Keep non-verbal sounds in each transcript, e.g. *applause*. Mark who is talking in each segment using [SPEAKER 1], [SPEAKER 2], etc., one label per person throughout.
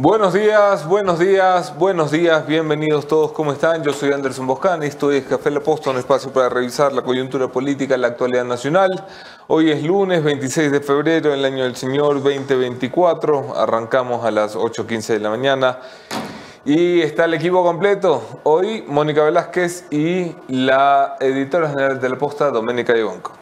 [SPEAKER 1] Buenos días, buenos días, buenos días, bienvenidos todos, ¿cómo están? Yo soy Anderson Boscán, esto es Café La Posta, un espacio para revisar la coyuntura política la actualidad nacional. Hoy es lunes 26 de febrero del año del Señor 2024, arrancamos a las 8.15 de la mañana y está el equipo completo. Hoy Mónica Velázquez y la editora general de La Posta, Doménica Ibanco.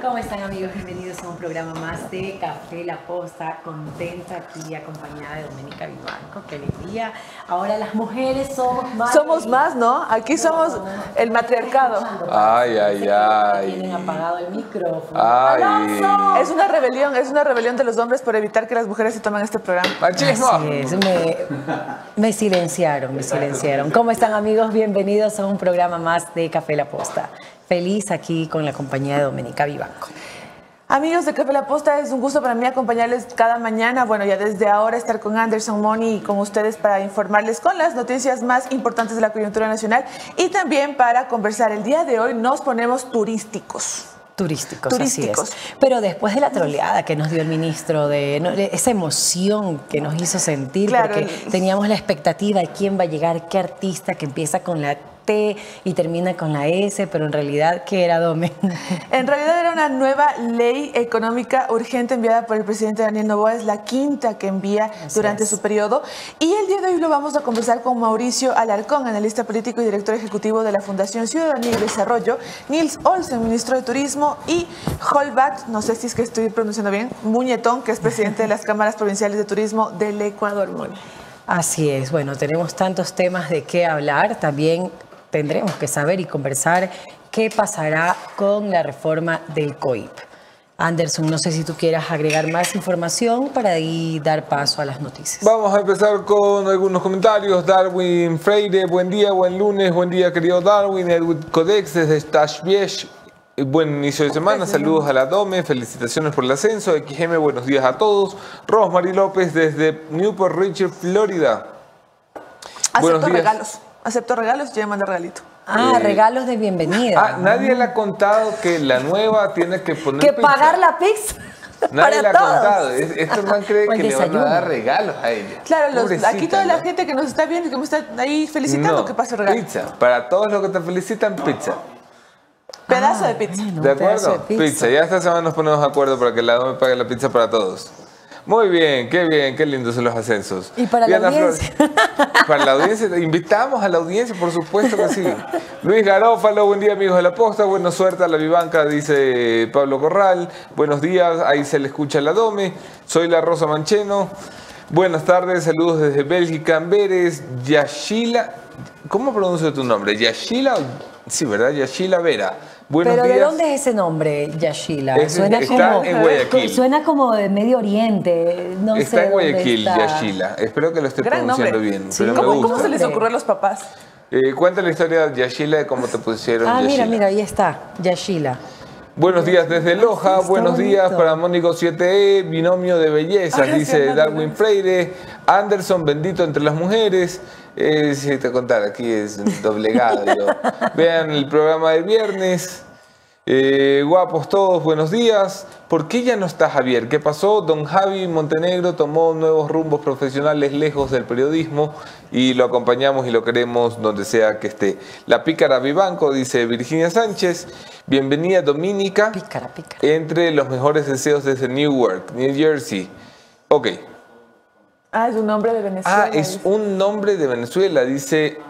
[SPEAKER 2] ¿Cómo están amigos? Bienvenidos programa más de Café La Posta, contenta aquí acompañada de Doménica Vivanco, qué alegría. Ahora las mujeres somos más.
[SPEAKER 3] Somos más, ¿no? Aquí somos el matriarcado.
[SPEAKER 1] Ay, ay, ay.
[SPEAKER 2] Tienen apagado el micrófono.
[SPEAKER 1] Ay.
[SPEAKER 3] Es una rebelión, es una rebelión de los hombres por evitar que las mujeres se tomen este programa.
[SPEAKER 1] Machismo.
[SPEAKER 2] Así es, me, me silenciaron, me silenciaron. ¿Cómo están amigos? Bienvenidos a un programa más de Café La Posta. Feliz aquí con la compañía de Doménica Vivanco.
[SPEAKER 3] Amigos de Café La Posta, es un gusto para mí acompañarles cada mañana. Bueno, ya desde ahora estar con Anderson Moni y con ustedes para informarles con las noticias más importantes de la coyuntura nacional y también para conversar. El día de hoy nos ponemos turísticos.
[SPEAKER 2] Turísticos,
[SPEAKER 3] Turísticos.
[SPEAKER 2] así es. Pero después de la troleada que nos dio el ministro, de, no, de esa emoción que nos hizo sentir,
[SPEAKER 3] Claro.
[SPEAKER 2] porque teníamos la expectativa de quién va a llegar, qué artista que empieza con la T y termina con la S, pero en realidad, ¿qué era Dome? *laughs*
[SPEAKER 3] En realidad era una nueva ley económica urgente enviada por el presidente Daniel Noboa, es la quinta que envía
[SPEAKER 2] Así
[SPEAKER 3] durante
[SPEAKER 2] es.
[SPEAKER 3] su periodo. Y el día de hoy lo vamos a conversar con Mauricio Alarcón, analista político y director ejecutivo de la Fundación Ciudadanía y Desarrollo, Nils Olsen, ministro de Turismo, y Holbat, no sé si es que estoy pronunciando bien, Muñetón, que es presidente de las *laughs* cámaras provinciales de turismo del Ecuador.
[SPEAKER 2] Así es, bueno, tenemos tantos temas de qué hablar, también tendremos que saber y conversar qué pasará con la reforma del COIP. Anderson, no sé si tú quieras agregar más información para ahí dar paso a las noticias.
[SPEAKER 1] Vamos a empezar con algunos comentarios. Darwin Freire, buen día, buen lunes, buen día querido Darwin. Edwin Codex desde Stashbiesh, buen inicio de semana. Saludos a la Dome, felicitaciones por el ascenso. XM, buenos días a todos. Rosemary López desde Newport Richard, Florida. Buenos
[SPEAKER 3] Acepto
[SPEAKER 1] días.
[SPEAKER 3] regalos. Acepto regalos y ya me manda regalito.
[SPEAKER 2] Ah,
[SPEAKER 1] Eh,
[SPEAKER 2] regalos de bienvenida.
[SPEAKER 1] Ah, nadie le ha contado que la nueva tiene que poner
[SPEAKER 2] que
[SPEAKER 1] pizza.
[SPEAKER 2] pagar la pizza. *laughs*
[SPEAKER 1] Nadie
[SPEAKER 2] para
[SPEAKER 1] le ha
[SPEAKER 2] todos.
[SPEAKER 1] contado. Es- Este man cree que le van a
[SPEAKER 2] desayuno.
[SPEAKER 1] dar regalos a ella.
[SPEAKER 3] Claro, los- aquí toda la
[SPEAKER 1] ¿no?
[SPEAKER 3] gente que nos está viendo y que me está ahí felicitando,
[SPEAKER 1] No,
[SPEAKER 3] que pase regalo.
[SPEAKER 1] Pizza. Para todos los que te felicitan, pizza.
[SPEAKER 3] Pedazo
[SPEAKER 2] Ah,
[SPEAKER 3] de pizza.
[SPEAKER 2] bueno,
[SPEAKER 1] ¿De acuerdo?
[SPEAKER 2] de
[SPEAKER 1] pizza. Ya esta semana nos ponemos de acuerdo para que la Dome pague la pizza para todos. Muy bien, qué bien, qué lindos son los ascensos.
[SPEAKER 2] Y para la audiencia.
[SPEAKER 1] Flores. *laughs* Para la audiencia, invitamos a la audiencia, por supuesto que sí. Luis Garófalo, buen día amigos de la posta, buena suerte a la vivanca, dice Pablo Corral. Buenos días, ahí se le escucha la Dome. Soy la Rosa Mancheno. Buenas tardes, saludos desde Bélgica, Amberes, Yashila. ¿Cómo pronuncio tu nombre? Yashila, sí, ¿verdad? Yashila Vera. Buenos
[SPEAKER 2] Pero
[SPEAKER 1] días.
[SPEAKER 2] ¿de dónde es ese nombre, Yashila? Suena
[SPEAKER 1] está
[SPEAKER 2] como,
[SPEAKER 1] en Guayaquil.
[SPEAKER 2] Suena como de Medio Oriente. No sé
[SPEAKER 1] está en
[SPEAKER 2] dónde
[SPEAKER 1] Guayaquil,
[SPEAKER 2] está.
[SPEAKER 1] Yashila. Espero que lo esté
[SPEAKER 3] Gran
[SPEAKER 1] pronunciando
[SPEAKER 3] nombre.
[SPEAKER 1] bien.
[SPEAKER 2] Sí,
[SPEAKER 1] pero me
[SPEAKER 3] ¿Cómo,
[SPEAKER 1] gusta.
[SPEAKER 3] cómo se les ocurrió a los papás?
[SPEAKER 1] Eh, cuenta la historia de Yashila de cómo te pusieron
[SPEAKER 2] Ah,
[SPEAKER 1] Yashila.
[SPEAKER 2] mira, mira, ahí está, Yashila.
[SPEAKER 1] Buenos días desde Loja, buenos días
[SPEAKER 2] bonito.
[SPEAKER 1] para Mónico 7E, binomio de belleza,
[SPEAKER 3] Ay,
[SPEAKER 1] dice Darwin Freire. Anderson, bendito entre las mujeres. Eh, si te contar, aquí es doblegado. yo. *laughs* Vean el programa del viernes. Eh, guapos todos, buenos días. ¿Por qué ya no está Javier? ¿Qué pasó? Don Javi Montenegro tomó nuevos rumbos profesionales lejos del periodismo y lo acompañamos y lo queremos donde sea que esté. La pícara Vivanco, dice Virginia Sánchez. Bienvenida Dominica.
[SPEAKER 2] Pícara, pícara.
[SPEAKER 1] Entre los mejores deseos desde Newark, New Jersey. Ok.
[SPEAKER 3] Ah, es un nombre de Venezuela.
[SPEAKER 1] Ah, es un nombre de Venezuela, dice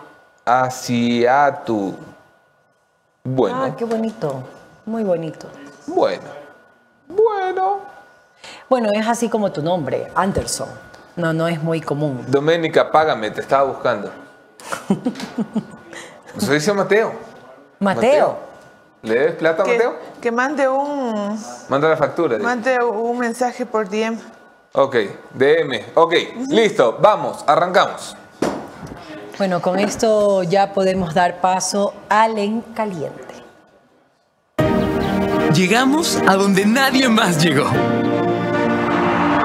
[SPEAKER 1] Asiatu. Bueno,
[SPEAKER 2] Ah, qué bonito. Muy bonito.
[SPEAKER 1] bueno, bueno.
[SPEAKER 2] Bueno, es así como tu nombre, Anderson. No, no es muy común.
[SPEAKER 1] Doménica, págame, te estaba buscando. *laughs* Soy dice Mateo.
[SPEAKER 2] Mateo.
[SPEAKER 1] ¿Le debes plata a Mateo?
[SPEAKER 3] que mande un,
[SPEAKER 1] Manda la factura.
[SPEAKER 3] mande un mensaje por DM.
[SPEAKER 1] Ok, DM. Ok, listo, vamos, arrancamos.
[SPEAKER 2] Bueno, con esto ya podemos dar paso al en caliente.
[SPEAKER 4] Llegamos a donde nadie más llegó.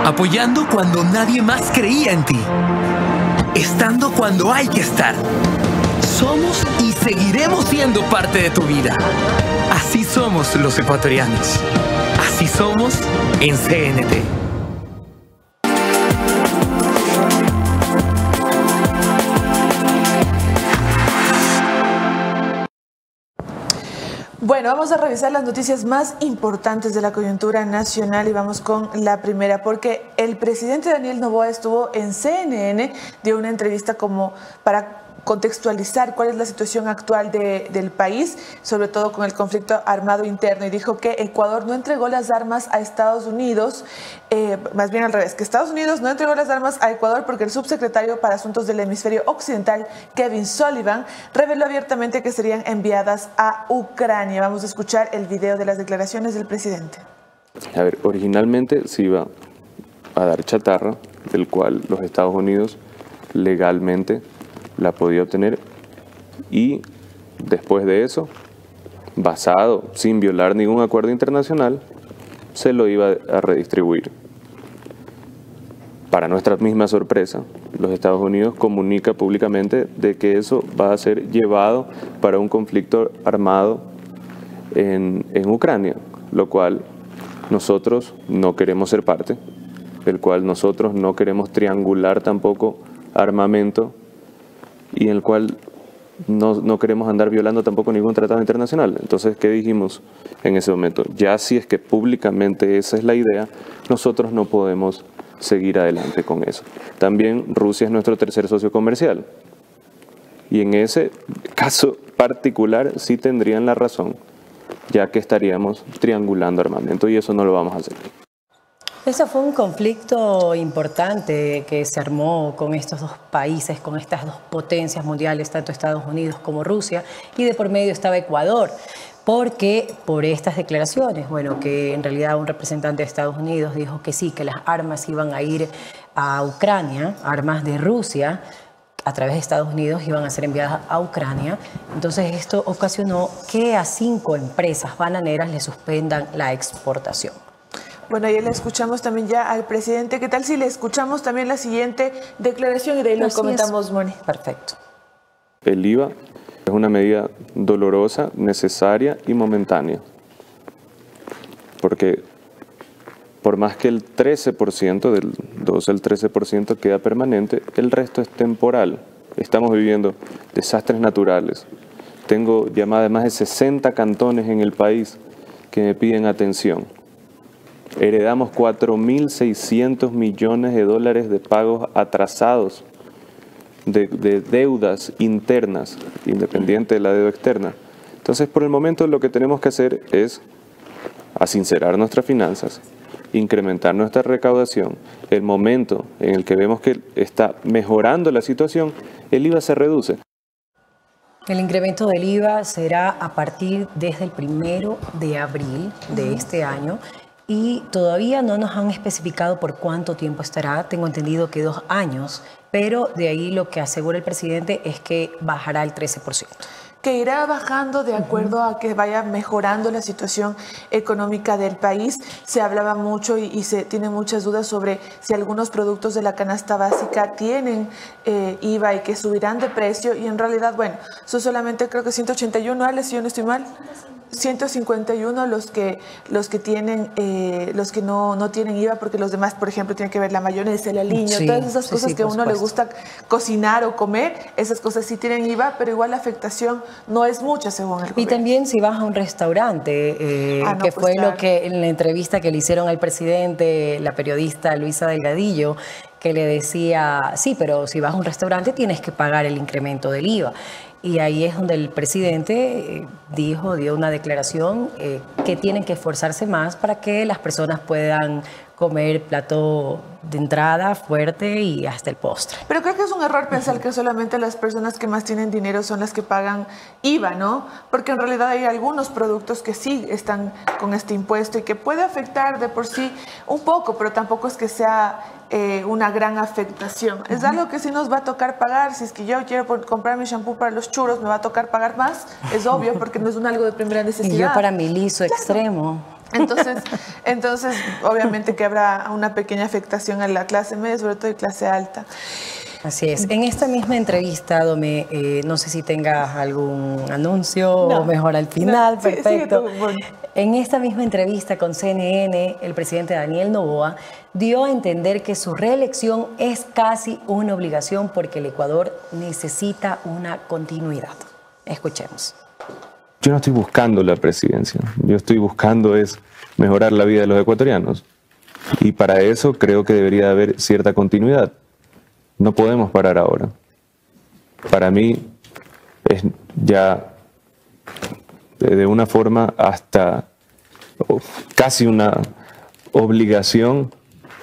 [SPEAKER 4] Apoyando cuando nadie más creía en ti. Estando cuando hay que estar. Somos y seguiremos siendo parte de tu vida. Así somos los ecuatorianos. Así somos en CNT.
[SPEAKER 3] Bueno, vamos a revisar las noticias más importantes de la coyuntura nacional y vamos con la primera, porque el presidente Daniel Novoa estuvo en CNN, dio una entrevista como para contextualizar cuál es la situación actual del país, sobre todo con el conflicto armado interno, y dijo que Ecuador no entregó las armas a Estados Unidos, eh, más bien al revés, que Estados Unidos no entregó las armas a Ecuador porque el subsecretario para Asuntos del Hemisferio Occidental, Kevin Sullivan, reveló abiertamente que serían enviadas a Ucrania. Vamos a escuchar el video de las declaraciones del presidente.
[SPEAKER 5] A ver, originalmente se iba a dar chatarra, del cual los Estados Unidos legalmente la podía obtener y después de eso, basado, sin violar ningún acuerdo internacional, se lo iba a redistribuir. Para nuestra misma sorpresa, los Estados Unidos comunica públicamente de que eso va a ser llevado para un conflicto armado en, en Ucrania, lo cual nosotros no queremos ser parte, del cual nosotros no queremos triangular tampoco armamento y en el cual no, no, queremos andar violando tampoco ningún tratado internacional. Entonces, ¿qué dijimos en ese momento? Ya si es que públicamente esa es la idea, nosotros no podemos seguir adelante con eso. También Rusia es nuestro tercer socio comercial. Y en ese caso particular sí tendrían la razón, ya que estaríamos triangulando armamento y eso no lo vamos a hacer.
[SPEAKER 2] Ese fue un conflicto importante que se armó con estos dos países, con estas dos potencias mundiales, tanto Estados Unidos como Rusia, y de por medio estaba Ecuador. Porque por estas declaraciones, bueno, que en realidad un representante de Estados Unidos dijo que sí, que las armas iban a ir a Ucrania, armas de Rusia, a través de Estados Unidos iban a ser enviadas a Ucrania. Entonces esto ocasionó que a cinco empresas bananeras le suspendan la exportación.
[SPEAKER 3] Bueno, ahí le escuchamos también ya al presidente. ¿Qué tal si le escuchamos también la siguiente declaración y de ahí lo comentamos, Moni?
[SPEAKER 2] Perfecto.
[SPEAKER 5] El IVA es una medida dolorosa, necesaria y momentánea. Porque por más que el 13%, del 12 al 13% queda permanente, el resto es temporal. Estamos viviendo desastres naturales. Tengo llamadas de más de 60 cantones en el país que me piden atención heredamos 4.600 millones de dólares de pagos atrasados de, deudas internas, independiente de la deuda externa. Entonces, por el momento lo que tenemos que hacer es asincerar nuestras finanzas, incrementar nuestra recaudación. El momento en el que vemos que está mejorando la situación, el IVA se reduce.
[SPEAKER 2] El incremento del IVA será a partir desde el primero de abril de este año y todavía no nos han especificado por cuánto tiempo estará. Tengo entendido que dos años, pero de ahí lo que asegura el presidente es que bajará el 13%
[SPEAKER 3] que irá bajando de acuerdo a que vaya mejorando la situación económica del país. Se hablaba mucho y, se tiene muchas dudas sobre si algunos productos de la canasta básica tienen eh, IVA y que subirán de precio y en realidad, bueno, son solamente creo que 181, Alex, si yo no estoy mal. 151 los que los que tienen eh, los que no, no tienen IVA porque los demás por ejemplo tienen que ver la mayonesa el aliño todas esas cosas que a uno le gusta cocinar o comer esas cosas sí tienen IVA pero igual la afectación no es mucha según el
[SPEAKER 2] y también si vas a un restaurante eh, ah, que pues fue lo que en la entrevista que le hicieron al presidente la periodista Luisa Delgadillo que le decía, sí, pero si vas a un restaurante tienes que pagar el incremento del IVA. Y ahí es donde el presidente eh, dijo, dio una declaración eh, que tienen que esforzarse más para que las personas puedan comer plato de entrada fuerte y hasta el postre.
[SPEAKER 3] Pero creo que es un error pensar que solamente las personas que más tienen dinero son las que pagan IVA, ¿no? Porque en realidad hay algunos productos que sí están con este impuesto y que puede afectar de por sí un poco, pero tampoco es que sea eh, una gran afectación. Es algo que sí nos va a tocar pagar. Si es que yo quiero comprar mi shampoo para los churros, me va a tocar pagar más. Es obvio porque no es un algo de primera necesidad. *laughs*
[SPEAKER 2] Y yo para mi liso extremo.
[SPEAKER 3] Entonces, *laughs* entonces, obviamente que habrá una pequeña afectación a la clase media, sobre todo y clase alta.
[SPEAKER 2] Así es. En esta misma entrevista, Dome, eh, no sé si tengas algún anuncio o mejor al final, perfecto. En esta misma entrevista con CNN, el presidente Daniel Novoa dio a entender que su reelección es casi una obligación porque el Ecuador necesita una continuidad. Escuchemos.
[SPEAKER 5] Yo no estoy buscando la presidencia, yo estoy buscando es mejorar la vida de los ecuatorianos. Y para eso creo que debería haber cierta continuidad. No podemos parar ahora. Para mí es ya de una forma hasta casi una obligación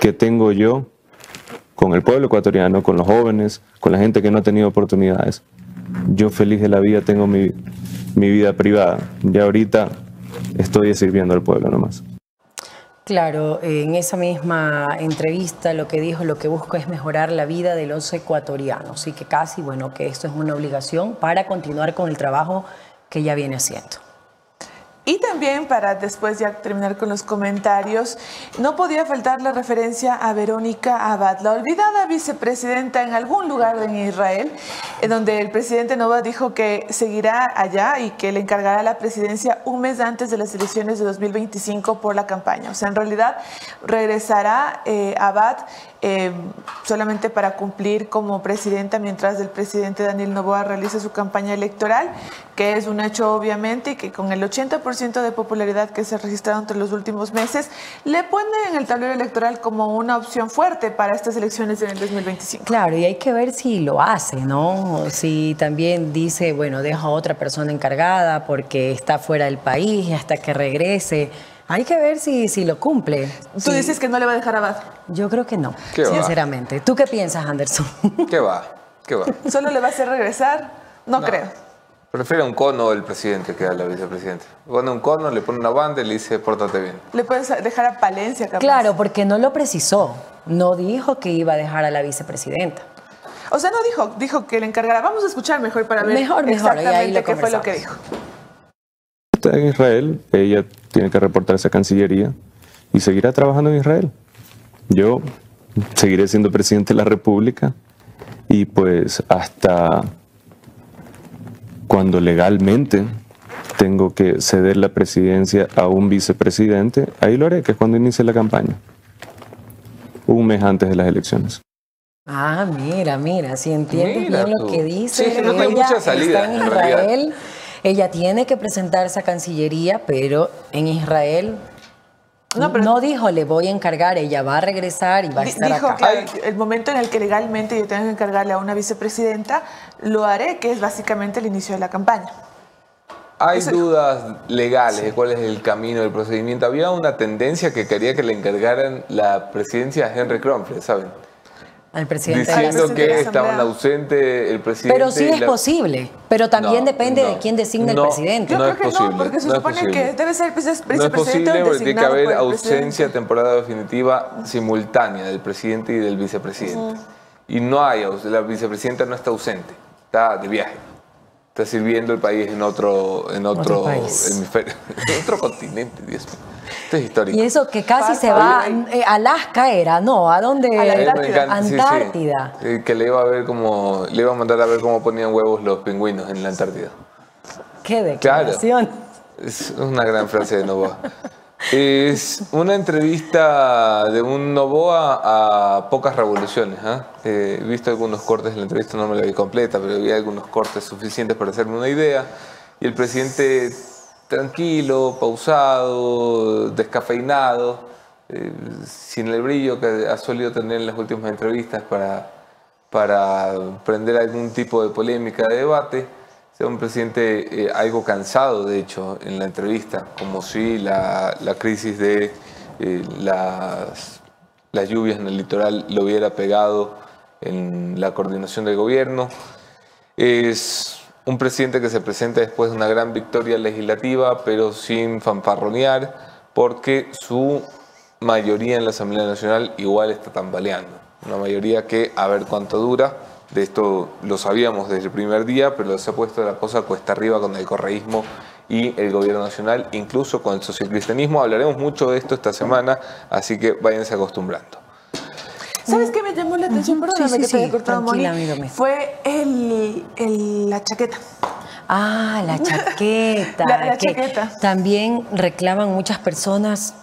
[SPEAKER 5] que tengo yo con el pueblo ecuatoriano, con los jóvenes, con la gente que no ha tenido oportunidades. Yo feliz de la vida tengo mi, mi vida privada. Ya ahorita estoy sirviendo al pueblo nomás.
[SPEAKER 2] Claro, en esa misma entrevista lo que dijo, lo que busco es mejorar la vida de los ecuatorianos y que casi, bueno, que esto es una obligación para continuar con el trabajo que ya viene haciendo.
[SPEAKER 3] Y también para después ya terminar con los comentarios, no podía faltar la referencia a Verónica Abad, la olvidada vicepresidenta en algún lugar en Israel, en donde el presidente Nova dijo que seguirá allá y que le encargará la presidencia un mes antes de las elecciones de 2025 por la campaña. O sea, en realidad regresará eh, Abad eh, solamente para cumplir como presidenta mientras el presidente Daniel Novoa realice su campaña electoral, que es un hecho obviamente y que con el 80% de popularidad que se ha registrado entre los últimos meses, le pone en el tablero electoral como una opción fuerte para estas elecciones en el 2025.
[SPEAKER 2] Claro, y hay que ver si lo hace, ¿no? Si también dice, bueno, deja a otra persona encargada porque está fuera del país y hasta que regrese hay que ver si, si lo cumple.
[SPEAKER 3] Tú dices que no le va a dejar Abad.
[SPEAKER 2] Yo creo que no, sinceramente. ¿Tú qué piensas, Anderson?
[SPEAKER 1] ¿Qué va? ¿Qué va? *laughs*
[SPEAKER 3] ¿Solo le va a hacer regresar? No, creo.
[SPEAKER 1] Prefiere un cono el presidente que a la vicepresidenta. Pone un cono, le pone una banda y le dice, pórtate bien.
[SPEAKER 3] Le puedes dejar a Palencia, capaz.
[SPEAKER 2] Claro, porque no lo precisó. No dijo que iba a dejar a la vicepresidenta.
[SPEAKER 3] O sea, no dijo, dijo que le encargará. Vamos a escuchar mejor para ver
[SPEAKER 2] mejor, mejor.
[SPEAKER 3] exactamente qué fue lo que dijo
[SPEAKER 5] está en Israel, ella tiene que reportarse a Cancillería y seguirá trabajando en Israel. Yo seguiré siendo presidente de la República y pues hasta cuando legalmente tengo que ceder la presidencia a un vicepresidente, ahí lo haré, que es cuando inicie la campaña, un mes antes de las elecciones.
[SPEAKER 2] Ah, mira, mira, si entiendes bien lo que dice.
[SPEAKER 1] Sí, no hay mucha salida.
[SPEAKER 2] en Israel. Ella tiene que presentarse a Cancillería, pero en Israel no, dijo, le voy a encargar, ella va a regresar y va a estar
[SPEAKER 3] dijo
[SPEAKER 2] acá.
[SPEAKER 3] Que el momento en el que legalmente yo tengo que encargarle a una vicepresidenta, lo haré, que es básicamente el inicio de la campaña.
[SPEAKER 1] Hay dudas legales de cuál es el camino del procedimiento. Había una tendencia que quería que le encargaran la presidencia a Henry Kronfeld, ¿saben?
[SPEAKER 2] Al presidente.
[SPEAKER 1] Diciendo que estaban ausentes el presidente.
[SPEAKER 2] Pero sí es posible. Pero también depende de quién designa el presidente.
[SPEAKER 3] Yo creo que no, porque se supone que debe ser el vicepresidente.
[SPEAKER 1] No es posible porque tiene que haber ausencia temporada definitiva simultánea del presidente y del vicepresidente. Y no hay, la vicepresidenta no está ausente, está de viaje está sirviendo el país en otro, en otro, hemisferio, *laughs* en otro continente, Dios mío. Esto es histórico.
[SPEAKER 2] Y eso que casi se va, eh, Alaska era, ¿no? ¿A dónde?
[SPEAKER 3] A la Antártida.
[SPEAKER 2] Antártida.
[SPEAKER 1] que le iba a ver cómo, le iba a mandar a ver cómo ponían huevos los pingüinos en la Antártida.
[SPEAKER 2] Qué declaración.
[SPEAKER 1] Es una gran frase de Novoa. Es una entrevista de un Novoa a pocas revoluciones. ¿ah? Eh, he visto algunos cortes de la entrevista, no me la vi completa, pero vi algunos cortes suficientes para hacerme una idea. Y el presidente tranquilo, pausado, descafeinado, eh, sin el brillo que ha solido tener en las últimas entrevistas para, para prender algún tipo de polémica, de debate un presidente eh, algo cansado, de hecho, en la entrevista, como si la, crisis de eh, las, las lluvias en el litoral lo hubiera pegado en la coordinación del gobierno. Es un presidente que se presenta después de una gran victoria legislativa, pero sin fanfarronear, porque su mayoría en la Asamblea Nacional igual está tambaleando. Una mayoría que a ver cuánto dura de esto lo sabíamos desde el primer día, pero se ha puesto la cosa cuesta arriba con el correísmo y el gobierno nacional, incluso con el socialcristianismo. Hablaremos mucho de esto esta semana, así que váyanse acostumbrando.
[SPEAKER 3] ¿Sabes qué me llamó la atención? Perdóname que te haya cortado, Moni. Fue el, la chaqueta.
[SPEAKER 2] Ah, la *laughs* chaqueta.
[SPEAKER 3] la, chaqueta.
[SPEAKER 2] También reclaman muchas personas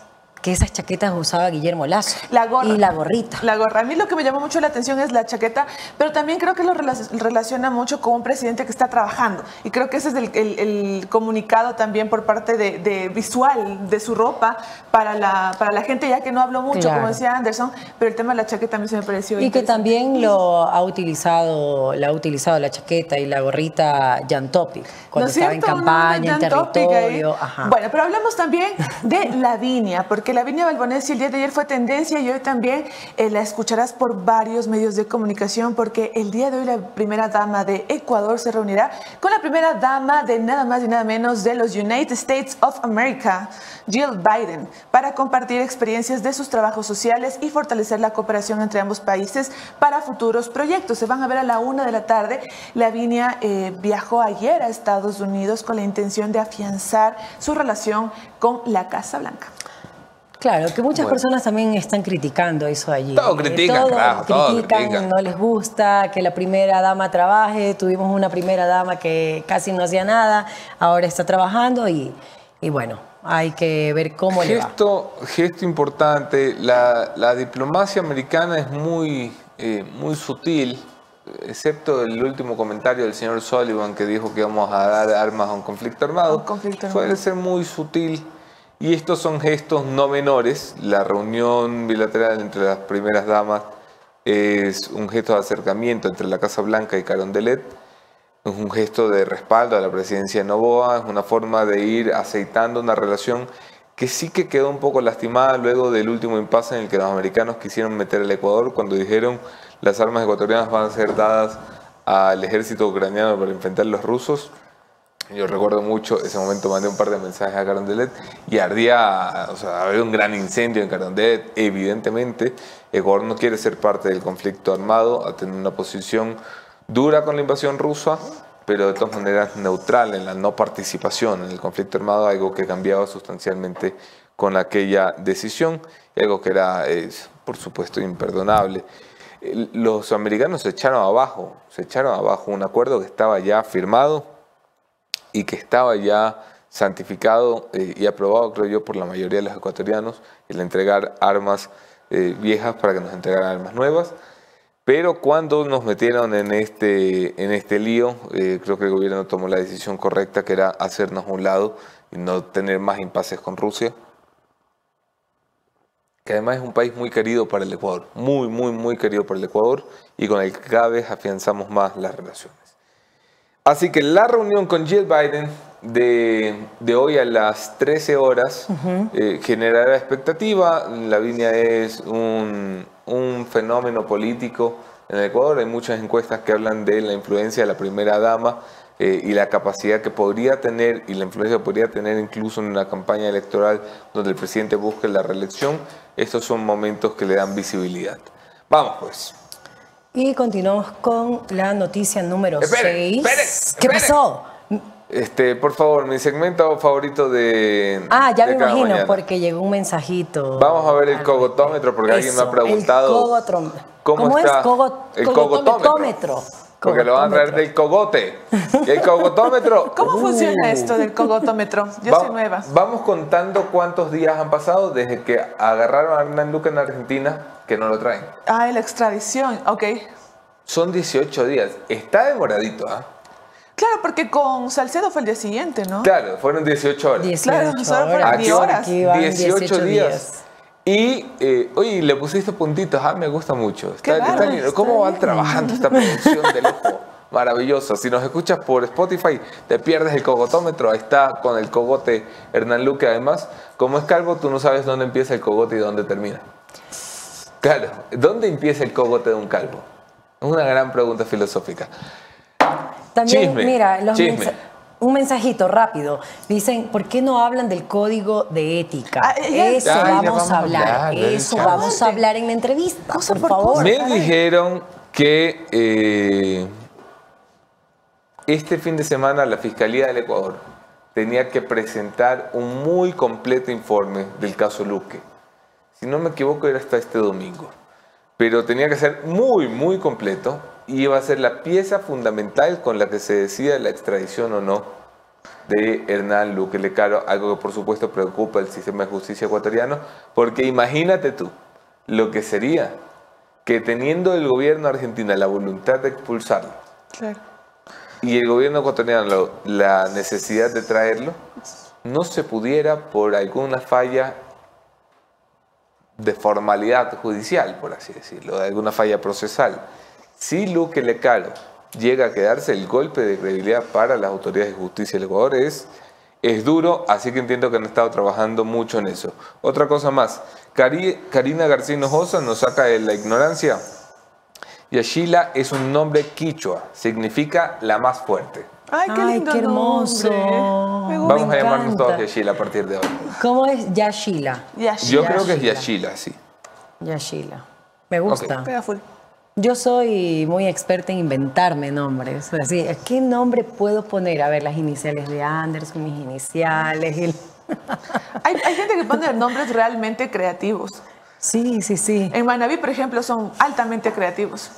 [SPEAKER 2] que esas chaquetas usaba Guillermo Lazo.
[SPEAKER 3] La gorra.
[SPEAKER 2] Y la gorrita.
[SPEAKER 3] La gorra. A mí lo que me llamó mucho la atención es la chaqueta, pero también creo que lo relac- relaciona mucho con un presidente que está trabajando. Y creo que ese es el, el- el comunicado también por parte de, de visual de su ropa para la, para la gente, ya que no habló mucho,
[SPEAKER 2] Claro.
[SPEAKER 3] como decía Anderson, pero el tema de la chaqueta a mí se me pareció
[SPEAKER 2] Y que también lo ha utilizado, la ha utilizado la chaqueta y la gorrita Jan Topic, cuando
[SPEAKER 3] ¿No es
[SPEAKER 2] estaba en
[SPEAKER 3] cierto?
[SPEAKER 2] campaña, en
[SPEAKER 3] Topic ahí.
[SPEAKER 2] territorio. Ajá.
[SPEAKER 3] Bueno, pero hablamos también de Lavinia, porque Lavinia Balbonesi el día de ayer fue tendencia y hoy también eh, la escucharás por varios medios de comunicación, porque el día de hoy la primera dama de Ecuador se reunirá con la primera dama de nada más y nada menos de los United States of America, Jill Biden, para compartir experiencias de sus trabajos sociales y fortalecer la cooperación entre ambos países para futuros proyectos. Se van a ver a la una de la tarde. Lavinia eh, viajó ayer a Estados Unidos con la intención de afianzar su relación con la Casa Blanca.
[SPEAKER 2] Claro, que muchas
[SPEAKER 1] Bueno.
[SPEAKER 2] personas también están criticando eso allí.
[SPEAKER 1] Todo critican,
[SPEAKER 2] todo
[SPEAKER 1] carajo, todo
[SPEAKER 2] critican,
[SPEAKER 1] critican.
[SPEAKER 2] no les gusta que la primera dama trabaje. Tuvimos una primera dama que casi no hacía nada, ahora está trabajando y, y bueno, hay que ver cómo le va.
[SPEAKER 1] Gesto, gesto importante. La, la diplomacia americana es muy, eh, muy sutil, excepto el último comentario del señor Sullivan que dijo que íbamos a dar armas a un conflicto armado.
[SPEAKER 3] Un conflicto armado.
[SPEAKER 1] Suele ser muy sutil. Y estos son gestos no menores. La reunión bilateral entre las primeras damas es un gesto de acercamiento entre la Casa Blanca y Carondelet. Es un gesto de respaldo a la presidencia de Novoa, es una forma de ir aceitando una relación que sí que quedó un poco lastimada luego del último impasse en el que los americanos quisieron meter al Ecuador cuando dijeron las armas ecuatorianas van a ser dadas al ejército ucraniano para enfrentar a los rusos. Yo recuerdo mucho, ese momento mandé un par de mensajes a Carondelet y ardía, o sea, había un gran incendio en Carondelet, evidentemente. Ecuador no quiere ser parte del conflicto armado, a tener una posición dura con la invasión rusa, pero de todas maneras neutral en la no participación en el conflicto armado, algo que cambiaba sustancialmente con aquella decisión, algo que era, eh, por supuesto, imperdonable. Los americanos se echaron abajo, se echaron abajo un acuerdo que estaba ya firmado, y que estaba ya santificado eh, y aprobado, creo yo, por la mayoría de los ecuatorianos, el entregar armas eh, viejas para que nos entregaran armas nuevas. Pero cuando nos metieron en este, en este lío, eh, creo que el gobierno tomó la decisión correcta, que era hacernos un lado y no tener más impases con Rusia, que además es un país muy querido para el Ecuador, muy, muy, muy querido por el Ecuador y con el que cada vez afianzamos más las relaciones. Así que la reunión con Jill Biden de, de hoy a las 13 horas eh, generará expectativa. Lavinia es un, un fenómeno político en el Ecuador. Hay muchas encuestas que hablan de la influencia de la primera dama eh, y la capacidad que podría tener y la influencia que podría tener incluso en una campaña electoral donde el presidente busque la reelección. Estos son momentos que le dan visibilidad. Vamos pues.
[SPEAKER 2] Y continuamos con la noticia número
[SPEAKER 1] Espere,
[SPEAKER 2] 6.
[SPEAKER 1] espere,
[SPEAKER 2] ¿Qué
[SPEAKER 1] espere.
[SPEAKER 2] pasó?
[SPEAKER 1] Este, por favor, mi segmento favorito de.
[SPEAKER 2] Ah, ya
[SPEAKER 1] de
[SPEAKER 2] me imagino,
[SPEAKER 1] mañana.
[SPEAKER 2] porque llegó un mensajito.
[SPEAKER 1] Vamos a ver el
[SPEAKER 2] al
[SPEAKER 1] cogotómetro, porque alguien me ha preguntado
[SPEAKER 2] El
[SPEAKER 1] ¿Cómo,
[SPEAKER 2] ¿Cómo,
[SPEAKER 1] está
[SPEAKER 2] es? Cogo-
[SPEAKER 1] el
[SPEAKER 2] cogotómetro.
[SPEAKER 1] cogotómetro? Porque lo van a traer del cogote. ¿Y el cogotómetro? *laughs*
[SPEAKER 3] ¿Cómo
[SPEAKER 1] Uh.
[SPEAKER 3] funciona esto del cogotómetro? Yo
[SPEAKER 1] Va-
[SPEAKER 3] soy nueva.
[SPEAKER 1] Vamos contando cuántos días han pasado desde que agarraron a Hernán Luca en Argentina que no lo traen.
[SPEAKER 3] Ah, la extradición, ok.
[SPEAKER 1] Son 18 días. Está demoradito, ¿ah?
[SPEAKER 3] Claro, porque con Salcedo fue el día siguiente, ¿no?
[SPEAKER 1] Claro, fueron 18 horas.
[SPEAKER 2] 18
[SPEAKER 3] Claro, solo fueron
[SPEAKER 2] horas.
[SPEAKER 3] 10 horas.
[SPEAKER 2] Aquí van
[SPEAKER 1] 18, días. Y, eh, oye, le pusiste puntitos, ah, me gusta mucho. Está, está ¿Cómo van trabajando esta producción de lujo? *laughs* Maravilloso. Si nos escuchas por Spotify, te pierdes el cogotómetro. Ahí está con el cogote Hernán Luque. Además, como es calvo, tú no sabes dónde empieza el cogote y dónde termina. Claro, ¿dónde empieza el cogote de un calvo? Es una gran pregunta filosófica.
[SPEAKER 2] También,
[SPEAKER 1] Chisme,
[SPEAKER 2] mira, los
[SPEAKER 1] chisme.
[SPEAKER 2] Un mensajito rápido. Dicen, ¿por qué no hablan del código de ética?
[SPEAKER 3] Ah,
[SPEAKER 2] Eso vamos,
[SPEAKER 1] vamos
[SPEAKER 2] a hablar. Eso vamos a hablar en la entrevista,
[SPEAKER 3] Cosa
[SPEAKER 2] por
[SPEAKER 3] por
[SPEAKER 2] favor.
[SPEAKER 1] Me dijeron que eh, este fin de semana la Fiscalía del Ecuador tenía que presentar un muy completo informe del caso Luque. Si no me equivoco era hasta este domingo. Pero tenía que ser muy, muy completo y iba a ser la pieza fundamental con la que se decida la extradición o no de Hernán Luque Lecaro, algo que por supuesto preocupa al sistema de justicia ecuatoriano, porque imagínate tú lo que sería que teniendo el gobierno argentino la voluntad de expulsarlo
[SPEAKER 3] Claro.
[SPEAKER 1] y el gobierno ecuatoriano la necesidad de traerlo, no se pudiera por alguna falla de formalidad judicial, por así decirlo, de alguna falla procesal. Si Luque Lecaro llega a quedarse, el golpe de credibilidad para las autoridades de justicia del Ecuador es, es duro, así que entiendo que han estado trabajando mucho en eso. Otra cosa más, Cari- Karina García Hinojosa nos saca de la ignorancia. Yashila es un nombre quichua, significa la más fuerte.
[SPEAKER 3] Ay, qué
[SPEAKER 2] Ay,
[SPEAKER 3] lindo
[SPEAKER 2] qué hermoso.
[SPEAKER 3] nombre. Me gusta.
[SPEAKER 1] Vamos a llamarnos
[SPEAKER 2] encanta.
[SPEAKER 1] todos Yashila a partir de hoy.
[SPEAKER 2] ¿Cómo es Yashila?
[SPEAKER 3] Yashila.
[SPEAKER 1] Yo creo que es
[SPEAKER 2] Yashila.
[SPEAKER 1] Yashila, sí.
[SPEAKER 2] Yashila. Me gusta.
[SPEAKER 3] Pega full.
[SPEAKER 2] Yo soy muy experta en inventarme nombres. Así, ¿qué nombre puedo poner? A ver, las iniciales de Anderson, mis iniciales. el- *laughs*
[SPEAKER 3] Hay, hay gente que pone nombres realmente creativos.
[SPEAKER 2] Sí, sí, sí.
[SPEAKER 3] En Manaví, por ejemplo, son altamente creativos.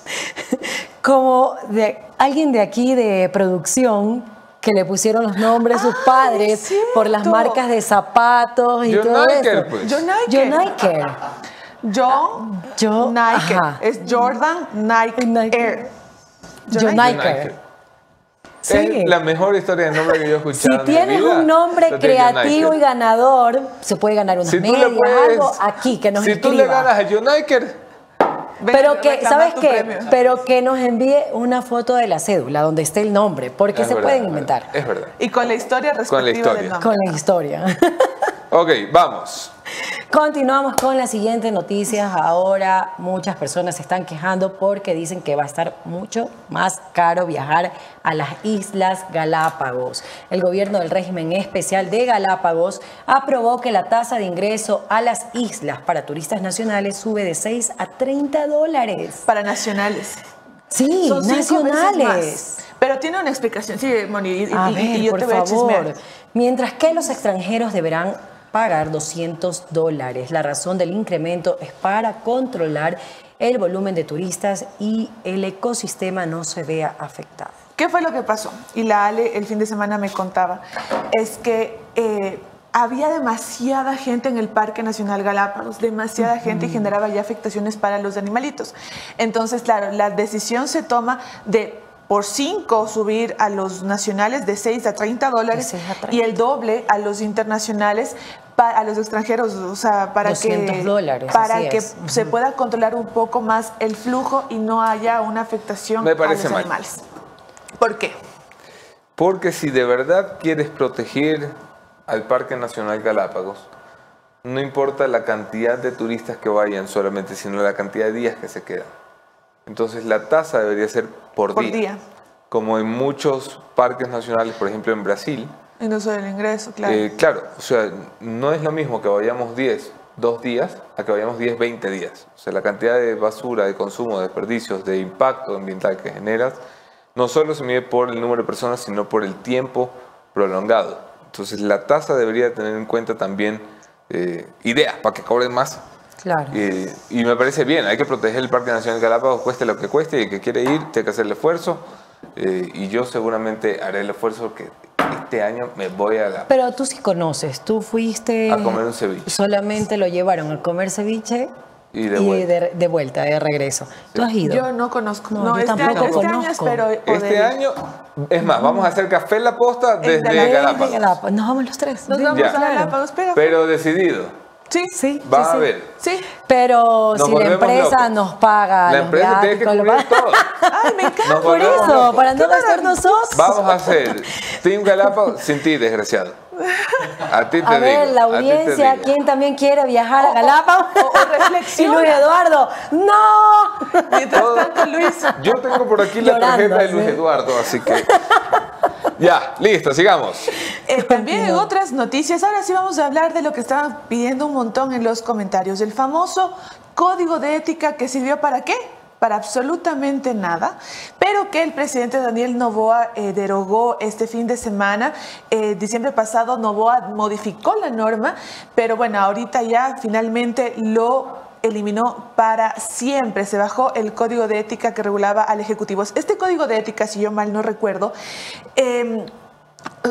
[SPEAKER 3] *laughs*
[SPEAKER 2] Como de alguien de aquí de producción que le pusieron los nombres a sus
[SPEAKER 3] Ah,
[SPEAKER 2] padres
[SPEAKER 3] es
[SPEAKER 2] por las marcas de zapatos y
[SPEAKER 1] John
[SPEAKER 2] todo
[SPEAKER 1] Niker,
[SPEAKER 2] eso.
[SPEAKER 1] pues.
[SPEAKER 3] John Nike.
[SPEAKER 2] John Niker.
[SPEAKER 3] John
[SPEAKER 2] Yo-
[SPEAKER 3] Nike.
[SPEAKER 2] ajá.
[SPEAKER 3] Es Jordan Nike,
[SPEAKER 2] Nike.
[SPEAKER 3] Air.
[SPEAKER 2] John
[SPEAKER 3] Nike.
[SPEAKER 2] Sí.
[SPEAKER 1] Es la mejor historia de nombre que yo he
[SPEAKER 2] Si
[SPEAKER 1] escuchado. en mi
[SPEAKER 2] tienes
[SPEAKER 1] vida.
[SPEAKER 2] un nombre
[SPEAKER 1] la
[SPEAKER 2] creativo y ganador, se puede ganar unas
[SPEAKER 1] Si
[SPEAKER 2] medias,
[SPEAKER 1] puedes,
[SPEAKER 2] algo aquí que nos
[SPEAKER 1] Si tú le ganas a John Niker,
[SPEAKER 3] Ven
[SPEAKER 2] Pero que, ¿sabes qué?
[SPEAKER 3] premio.
[SPEAKER 2] Pero que nos envíe una foto de la cédula donde esté el nombre, porque
[SPEAKER 1] es
[SPEAKER 2] se
[SPEAKER 1] verdad,
[SPEAKER 2] pueden
[SPEAKER 1] es
[SPEAKER 2] inventar
[SPEAKER 1] verdad, Es verdad.
[SPEAKER 3] Y con la historia respectiva
[SPEAKER 1] historia.
[SPEAKER 3] del nombre.
[SPEAKER 2] con la historia. *laughs*
[SPEAKER 1] Ok, vamos.
[SPEAKER 2] Continuamos con las siguientes noticias. Ahora muchas personas se están quejando porque dicen que va a estar mucho más caro viajar a las Islas Galápagos. El gobierno del régimen especial de Galápagos aprobó que la tasa de ingreso a las islas para turistas nacionales sube de 6 a 30 dólares.
[SPEAKER 3] Para nacionales.
[SPEAKER 2] Sí,
[SPEAKER 3] Son
[SPEAKER 2] nacionales.
[SPEAKER 3] Pero tiene una explicación. Sí, Moni, y, y-
[SPEAKER 2] A
[SPEAKER 3] y-
[SPEAKER 2] ver,
[SPEAKER 3] y yo
[SPEAKER 2] por
[SPEAKER 3] te voy a
[SPEAKER 2] favor.
[SPEAKER 3] chismear.
[SPEAKER 2] Mientras que los extranjeros deberán pagar 200 dólares. La razón del incremento es para controlar el volumen de turistas y el ecosistema no se vea afectado.
[SPEAKER 3] ¿Qué fue lo que pasó? Y la Ale el fin de semana me contaba. Es que eh, había demasiada gente en el Parque Nacional Galápagos, demasiada gente y generaba ya afectaciones para los animalitos. Entonces, claro, la decisión se toma de por 5 subir a los nacionales de 6 a 30 dólares
[SPEAKER 2] De 6 a 30.
[SPEAKER 3] y el doble a los internacionales, pa- a los extranjeros, o sea, para
[SPEAKER 2] 200
[SPEAKER 3] que,
[SPEAKER 2] dólares,
[SPEAKER 3] para que
[SPEAKER 2] es.
[SPEAKER 3] se pueda controlar un poco más el flujo y no haya una afectación
[SPEAKER 1] Me
[SPEAKER 3] a
[SPEAKER 1] parece
[SPEAKER 3] los
[SPEAKER 1] mal.
[SPEAKER 3] animales. ¿Por qué?
[SPEAKER 1] Porque si de verdad quieres proteger al Parque Nacional Galápagos, no importa la cantidad de turistas que vayan solamente, sino la cantidad de días que se quedan. Entonces la tasa debería ser por,
[SPEAKER 3] Por
[SPEAKER 1] día.
[SPEAKER 3] día.
[SPEAKER 1] Como en muchos parques nacionales, por ejemplo en Brasil.
[SPEAKER 3] En uso del ingreso, claro.
[SPEAKER 1] Eh, claro, o sea, no es lo mismo que vayamos 10, dos días, a que vayamos 10, 20 días. O sea, la cantidad de basura, de consumo, de desperdicios, de impacto ambiental que generas, no solo se mide por el número de personas, sino por el tiempo prolongado. Entonces, la tasa debería tener en cuenta también eh, ideas para que cobren más.
[SPEAKER 2] Claro.
[SPEAKER 1] Eh, y me parece bien, hay que proteger el Parque Nacional Galápagos, cueste lo que cueste, y el que quiere ir, tiene que hacer el esfuerzo. Eh, y yo seguramente haré el esfuerzo porque este año me voy a la
[SPEAKER 2] Pero tú sí conoces, tú fuiste...
[SPEAKER 1] A comer un ceviche.
[SPEAKER 2] Solamente lo llevaron a comer ceviche
[SPEAKER 1] Y de vuelta.
[SPEAKER 2] de, de vuelta, de regreso. ¿Tú has ido?
[SPEAKER 3] Yo no conozco.
[SPEAKER 2] No,
[SPEAKER 3] No,
[SPEAKER 2] yo
[SPEAKER 3] este,
[SPEAKER 2] tampoco
[SPEAKER 3] año, este año
[SPEAKER 2] conozco.
[SPEAKER 3] espero
[SPEAKER 1] Este
[SPEAKER 3] poder
[SPEAKER 1] año, es más, vamos a hacer café en la posta desde
[SPEAKER 3] de la-
[SPEAKER 2] De
[SPEAKER 1] Galápagos.
[SPEAKER 2] Galápagos. Nos vamos los tres.
[SPEAKER 3] Nos vamos
[SPEAKER 1] Ya.
[SPEAKER 3] a Galápagos, pero...
[SPEAKER 1] Pero decidido.
[SPEAKER 3] Sí,
[SPEAKER 2] Sí,
[SPEAKER 1] Va
[SPEAKER 2] sí,
[SPEAKER 1] a ver.
[SPEAKER 3] sí.
[SPEAKER 2] Pero
[SPEAKER 1] Nos
[SPEAKER 2] si la empresa
[SPEAKER 1] locos.
[SPEAKER 2] nos paga
[SPEAKER 1] La
[SPEAKER 2] los
[SPEAKER 1] empresa tiene que cubrir todo. *laughs*
[SPEAKER 3] Ay, me encanta.
[SPEAKER 1] Nos
[SPEAKER 2] Por eso,
[SPEAKER 1] locos.
[SPEAKER 2] para no gastar nosotros.
[SPEAKER 1] Vamos a hacer Team Galápagos sin ti, desgraciado. A ti te
[SPEAKER 2] A ver,
[SPEAKER 1] digo,
[SPEAKER 2] la audiencia. ¿quién también quiere viajar a Galápagos?
[SPEAKER 3] o- o *laughs*
[SPEAKER 2] y
[SPEAKER 3] reflexiona.
[SPEAKER 2] Luis Eduardo, ¡no! *laughs*
[SPEAKER 3] Mientras tanto, Luis,
[SPEAKER 1] Yo tengo por aquí la
[SPEAKER 2] Llorando,
[SPEAKER 1] tarjeta de Luis
[SPEAKER 2] sí.
[SPEAKER 1] Eduardo, así que... *laughs* Ya, listo, sigamos.
[SPEAKER 3] eh, también en otras noticias, ahora sí vamos a hablar de lo que estaban pidiendo un montón en los comentarios. El famoso código de ética que sirvió para qué? Para absolutamente nada, pero que el presidente Daniel Novoa eh, derogó este fin de semana. Eh, diciembre pasado Novoa modificó la norma, pero bueno, ahorita ya finalmente lo eliminó para siempre. Se bajó el código de ética que regulaba al Ejecutivo. Este código de ética, si yo mal no recuerdo, eh,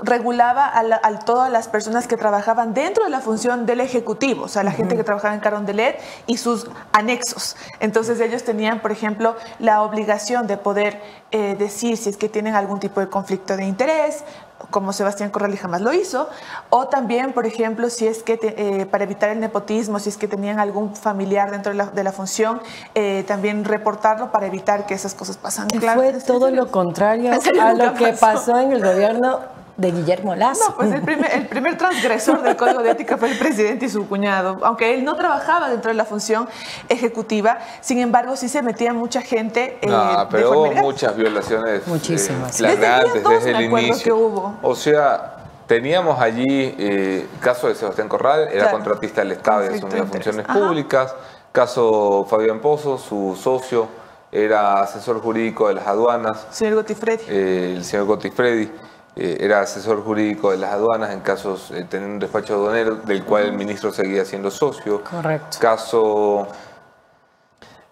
[SPEAKER 3] regulaba a, la- a todas las personas que trabajaban dentro de la función del Ejecutivo, o sea, la gente que trabajaba en Carondelet y sus anexos. Entonces ellos tenían, por ejemplo, la obligación de poder eh, decir si es que tienen algún tipo de conflicto de interés, como Sebastián Corral y jamás lo hizo, o también, por ejemplo, si es que te- eh, para evitar el nepotismo, si es que tenían algún familiar dentro de la, de la función, eh, también reportarlo para evitar que esas cosas pasan. Claro,
[SPEAKER 2] Fue todo lo contrario *laughs*
[SPEAKER 3] ¿En serio
[SPEAKER 2] a lo que
[SPEAKER 3] pasó
[SPEAKER 2] en el gobierno de Guillermo Lazo.
[SPEAKER 3] No, pues el primer, el primer transgresor del código de ética fue el presidente y su cuñado. Aunque él no trabajaba dentro de la función ejecutiva, sin embargo, sí se metía mucha gente. eh,
[SPEAKER 1] No, pero hubo muchas violaciones
[SPEAKER 2] Muchísimas.
[SPEAKER 1] eh, flagrantes
[SPEAKER 3] Desde dos
[SPEAKER 1] desde el inicio.
[SPEAKER 3] que hubo.
[SPEAKER 1] O sea, teníamos allí eh, caso de Sebastián Corral, era
[SPEAKER 3] Claro.
[SPEAKER 1] contratista del Estado y
[SPEAKER 3] Conflicto
[SPEAKER 1] asumía
[SPEAKER 3] de interés.
[SPEAKER 1] funciones
[SPEAKER 3] Ajá.
[SPEAKER 1] públicas. Caso Fabián Pozo, su socio era asesor jurídico de las aduanas.
[SPEAKER 3] Señor Gotifredi.
[SPEAKER 1] Eh, el señor Gotti Freddy eh, era asesor jurídico de las aduanas en casos, eh, tenía un despacho aduanero del cual el ministro seguía siendo socio.
[SPEAKER 2] Correcto.
[SPEAKER 1] Caso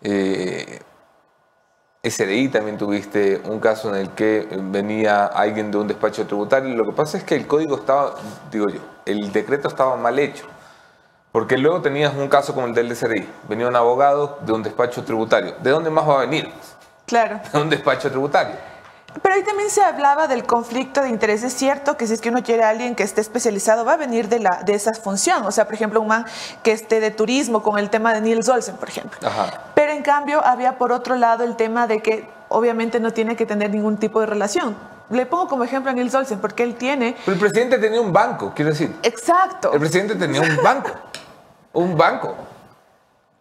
[SPEAKER 1] eh, SDI también tuviste un caso en el que venía alguien de un despacho tributario. Lo que pasa es que el código estaba, digo yo, el decreto estaba mal hecho. Porque luego tenías un caso como el del SRI. Venía un abogado de un despacho tributario. ¿De dónde más va a venir?
[SPEAKER 3] Claro. *laughs*
[SPEAKER 1] De un despacho tributario.
[SPEAKER 3] Pero ahí también se hablaba del conflicto de interés. Es cierto que si es que uno quiere a alguien que esté especializado, va a venir de, la, de esa función. O sea, por ejemplo, un man que esté de turismo con el tema de Niels Olsen, por ejemplo.
[SPEAKER 1] Ajá.
[SPEAKER 3] Pero en cambio, había por otro lado el tema de que obviamente no tiene que tener ningún tipo de relación. Le pongo como ejemplo a Niels Olsen, porque él tiene.
[SPEAKER 1] Pero el presidente tenía un banco, quiero decir.
[SPEAKER 3] Exacto.
[SPEAKER 1] El presidente tenía un banco. Un banco.